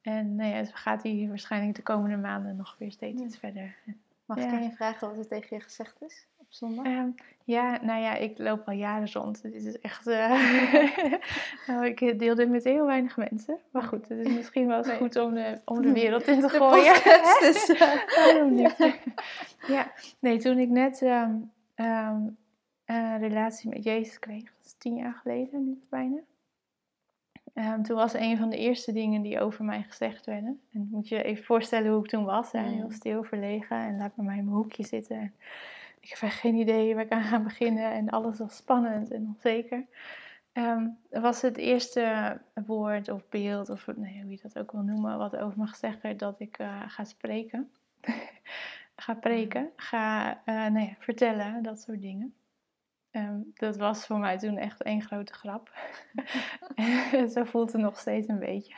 Speaker 2: En nee, het gaat hier waarschijnlijk de komende maanden nog weer steeds iets verder.
Speaker 1: Mag ik je vragen wat er tegen je gezegd is? Zondag?
Speaker 2: Ehm, ja, nou ja, ik loop al jaren rond. Dit is echt. Uh, nou, ik deel dit met heel weinig mensen. Maar goed, het is misschien wel eens goed om de, om de wereld in te gooien. dus, uh, ja, nee, toen ik net um, um, een relatie met Jezus kreeg, dat is tien jaar geleden nu bijna. toen was een van de eerste dingen die over mij gezegd werden. En moet je even voorstellen hoe ik toen was. Hè? Heel stil, verlegen en laat me maar in mijn hoekje zitten. Ik heb echt geen idee waar ik aan ga beginnen en alles was spannend en onzeker. Um, was het eerste woord of beeld, of nee, hoe je dat ook wil noemen, wat over me gezegd werd dat ik uh, ga spreken. ga preken, ga uh, nou ja, vertellen, dat soort dingen. Um, dat was voor mij toen echt één grote grap. Zo voelt het nog steeds een beetje.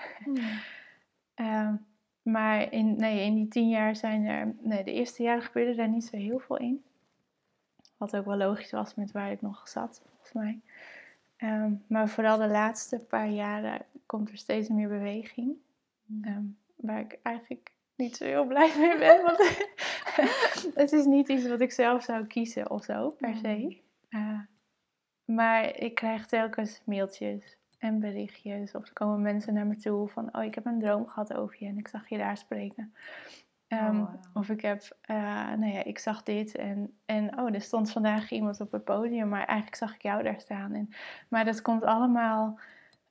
Speaker 2: Um, maar in, nee, in die tien jaar zijn er, nee, de eerste jaren gebeurde daar niet zo heel veel in. Wat ook wel logisch was met waar ik nog zat, volgens mij. Ehm, maar vooral de laatste paar jaren komt er steeds meer beweging. Hmm. Ehm, waar ik eigenlijk niet zo heel blij mee ben. Want het is niet iets wat ik zelf zou kiezen of zo, per se. Uh, maar ik krijg telkens mailtjes en berichtjes. Of er komen mensen naar me toe van, oh, ik heb een droom gehad over je en ik zag je daar spreken. Ehm, oh, of ik heb, uh, nou ja, ik zag dit en, en oh, er stond vandaag iemand op het podium, maar eigenlijk zag ik jou daar staan. En, maar dat komt allemaal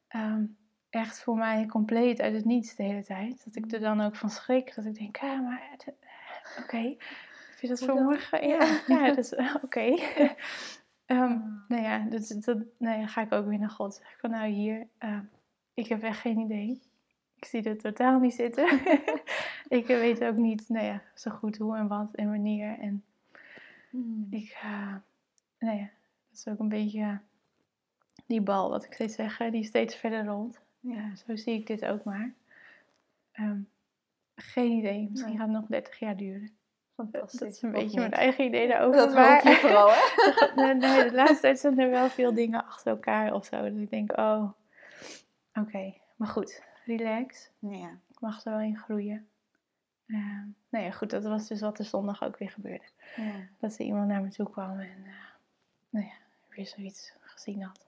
Speaker 2: ehm, echt voor mij compleet uit het niets de hele tijd. Dat ik er dan ook van schrik, dat ik denk, ah, maar oké, okay. heb je dat voor morgen? Ja, ja, dat is oké. Okay. um, nou ja, dus, dat, nou ja, ga ik ook weer naar God. Zeg van nou hier, uh, ik heb echt geen idee. Ik zie het totaal niet zitten. ik weet ook niet nou ja, zo goed hoe en wat en wanneer. En hmm. ik, uh, nou ja, dat is ook een beetje die bal, wat ik steeds zeg, die steeds verder rolt. Ja, zo zie ik dit ook maar. Um, geen idee, misschien gaat het nog 30 jaar duren. Fantastisch. Dat is een beetje mijn eigen idee daarover. Dat maar, je vooral, hè? nee, de laatste tijd zijn er wel veel dingen achter elkaar of zo. Dat ik denk, oh, oké. Maar goed, relax. Ja. Ik mag er wel in groeien. Uh, nou ja, goed, dat was dus wat er zondag ook weer gebeurde. Ja. Dat er iemand naar me toe kwam en uh, nou ja, weer zoiets gezien had.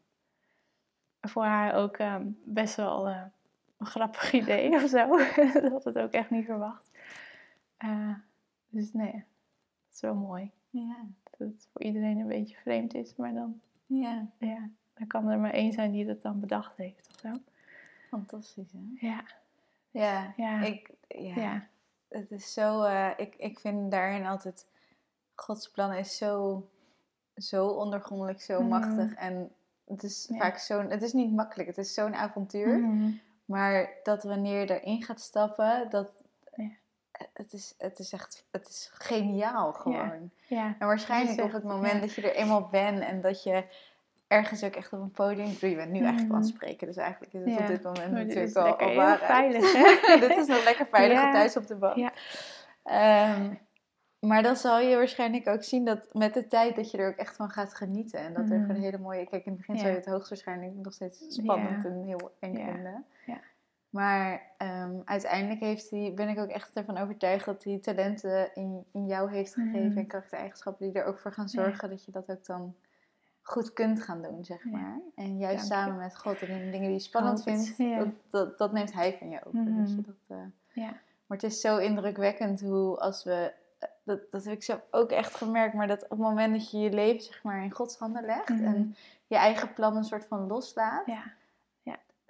Speaker 2: Voor haar ook um, best wel uh, een grappig idee of zo. dat had het ook echt niet verwacht. Uh, dus nee, dat is wel mooi. Ja. Dat het voor iedereen een beetje vreemd is, maar dan, ja. Ja, dan kan er maar één zijn die het dan bedacht heeft of zo.
Speaker 1: Fantastisch, hè? Ja. Ja, ja. Ik, ja. ja. Het is zo, uh, ik, ik vind daarin altijd, Gods plan is zo, zo ondergrondelijk, zo mm. machtig. En het is vaak zo'n, het is niet makkelijk, het is zo'n avontuur. Mm. Maar dat wanneer je erin gaat stappen, dat, het is, het is echt, het is geniaal gewoon. Ja. En waarschijnlijk op het moment dat je er eenmaal bent en dat je ergens ook echt op een podium, ik je bent nu eigenlijk aan het mhm. spreken, dus eigenlijk is het op dit moment natuurlijk al, al waar. veilig, hè? dit is nog lekker veilig ja. thuis op de bank. Ja. Um, maar dan zal je waarschijnlijk ook zien dat met de tijd dat je er ook echt van gaat genieten. En dat er een mhm. hele mooie... Kijk, in het begin zou je het hoogstwaarschijnlijk nog steeds spannend en heel eng vinden. Ja. Maar um, uiteindelijk heeft hij, ben ik ook echt ervan overtuigd dat hij talenten in, in jou heeft gegeven mm. en karaktereigenschappen die er ook voor gaan zorgen dat je dat ook dan goed kunt gaan doen, zeg maar. En juist samen met God en in dingen die je spannend vindt, dat, dat, dat, neemt hij van je over. Mm. Dus dat, uh, ja. Maar het is zo indrukwekkend hoe als we, eh, dat, dat heb ik zelf ook echt gemerkt, maar dat op het moment dat je je leven zeg maar in Gods handen legt mm. en je eigen plan een soort van loslaat. Ja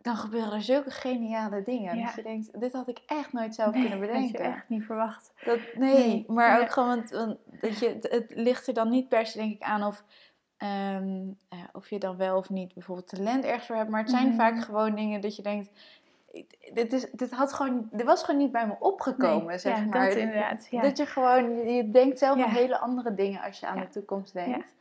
Speaker 1: dan gebeuren er zulke geniale dingen. Ja. Dat je denkt, dit had ik echt nooit zelf kunnen bedenken.
Speaker 2: Had je echt niet verwacht.
Speaker 1: Dat, nee, maar ook gewoon, want, dat je, het ligt er dan niet per se denk ik aan of, ehm, of je dan wel of niet bijvoorbeeld talent ergens voor hebt. Maar het zijn mhm. vaak gewoon dingen dat je denkt, dit, is, dit, had gewoon, dit was gewoon niet bij me opgekomen, zeg ja, maar. Dat, inderdaad, ja. dat je gewoon, je denkt zelf aan hele andere dingen als je aan de toekomst denkt.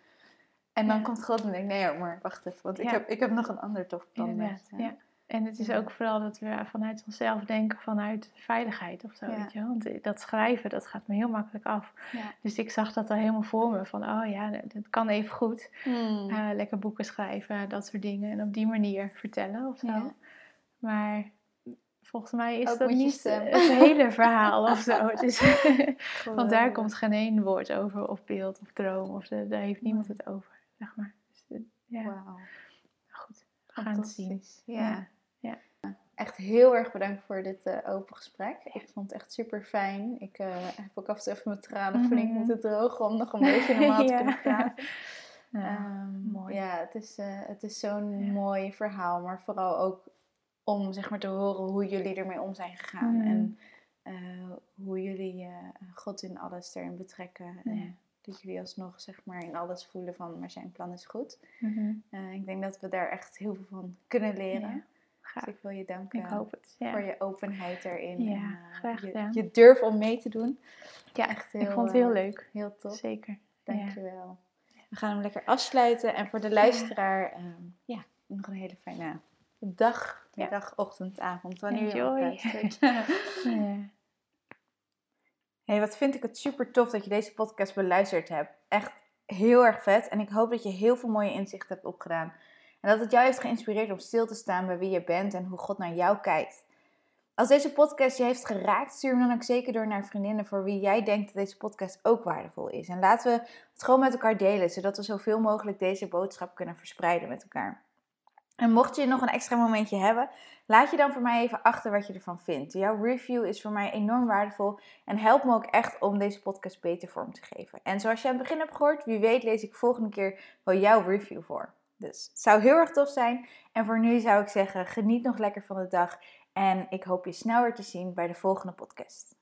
Speaker 1: En dan komt God en denkt, nee maar wacht even, want ik, heb, ik heb nog een ander tof plan.
Speaker 2: ja. En het is ook vooral dat we vanuit onszelf denken vanuit veiligheid of zo. Weet je? Want dat schrijven, dat gaat me heel makkelijk af. Dus ik zag dat al helemaal voor me. Van, oh ja, dat kan even goed. Hmm. Eh, lekker boeken schrijven, dat soort dingen. En op die manier vertellen of zo. Maar volgens mij is dat niet het hele verhaal of zo. want daar komt geen één woord over, of beeld, of droom. Of de, daar heeft niemand het over, zeg maar. Dus, eh, ja. Wow. Goed, gaan zien.
Speaker 1: ja echt heel erg bedankt voor dit uh, open gesprek. Ik vond het echt super fijn. Ik uh, heb ook af en toe even mijn tranen flink mm -hmm. moeten drogen om nog een beetje normaal te kunnen praten. Ja, um, mooi. ja het is, uh, het is zo'n ja. mooi verhaal, maar vooral ook om zeg maar te horen hoe jullie ermee om zijn gegaan. Mm. En hoe jullie God in alles erin betrekken. En dat jullie alsnog zeg maar in alles voelen van, maar zijn plan is goed. Mm -hmm. ik denk dat we daar echt heel veel van kunnen leren. Dus ik wil je danken ik hoop het, ja. voor je openheid erin. Ja, en, uh, graag je, je, durf om mee te doen.
Speaker 2: Ja, echt heel, ik vond het heel uh, leuk.
Speaker 1: Heel tof. Zeker. Dankjewel. Ja. We gaan hem lekker afsluiten. En voor de luisteraar, um, ja, nog een hele fijne dag, middag, ochtend, avond. Wanneer Enjoy. je luistert. Hey, wat vind ik het super tof dat je deze podcast beluisterd hebt. Echt heel erg vet. En ik hoop dat je heel veel mooie inzichten hebt opgedaan. En dat het jou heeft geïnspireerd om stil te staan bij wie je bent en hoe God naar jou kijkt. Als deze podcast je heeft geraakt, stuur hem dan ook zeker door naar vriendinnen voor wie jij denkt dat deze podcast ook waardevol is. En laten we het gewoon met elkaar delen, zodat we zoveel mogelijk deze boodschap kunnen verspreiden met elkaar. En mocht je nog een extra momentje hebben, laat je dan voor mij even achter wat je ervan vindt. Jouw review is voor mij enorm waardevol en helpt me ook echt om deze podcast beter vorm te geven. En zoals je aan het begin hebt gehoord, wie weet lees ik volgende keer wel jouw review voor. Dus het zou heel erg tof zijn. En voor nu zou ik zeggen, geniet nog lekker van de dag. En ik hoop je snel weer te zien bij de volgende podcast.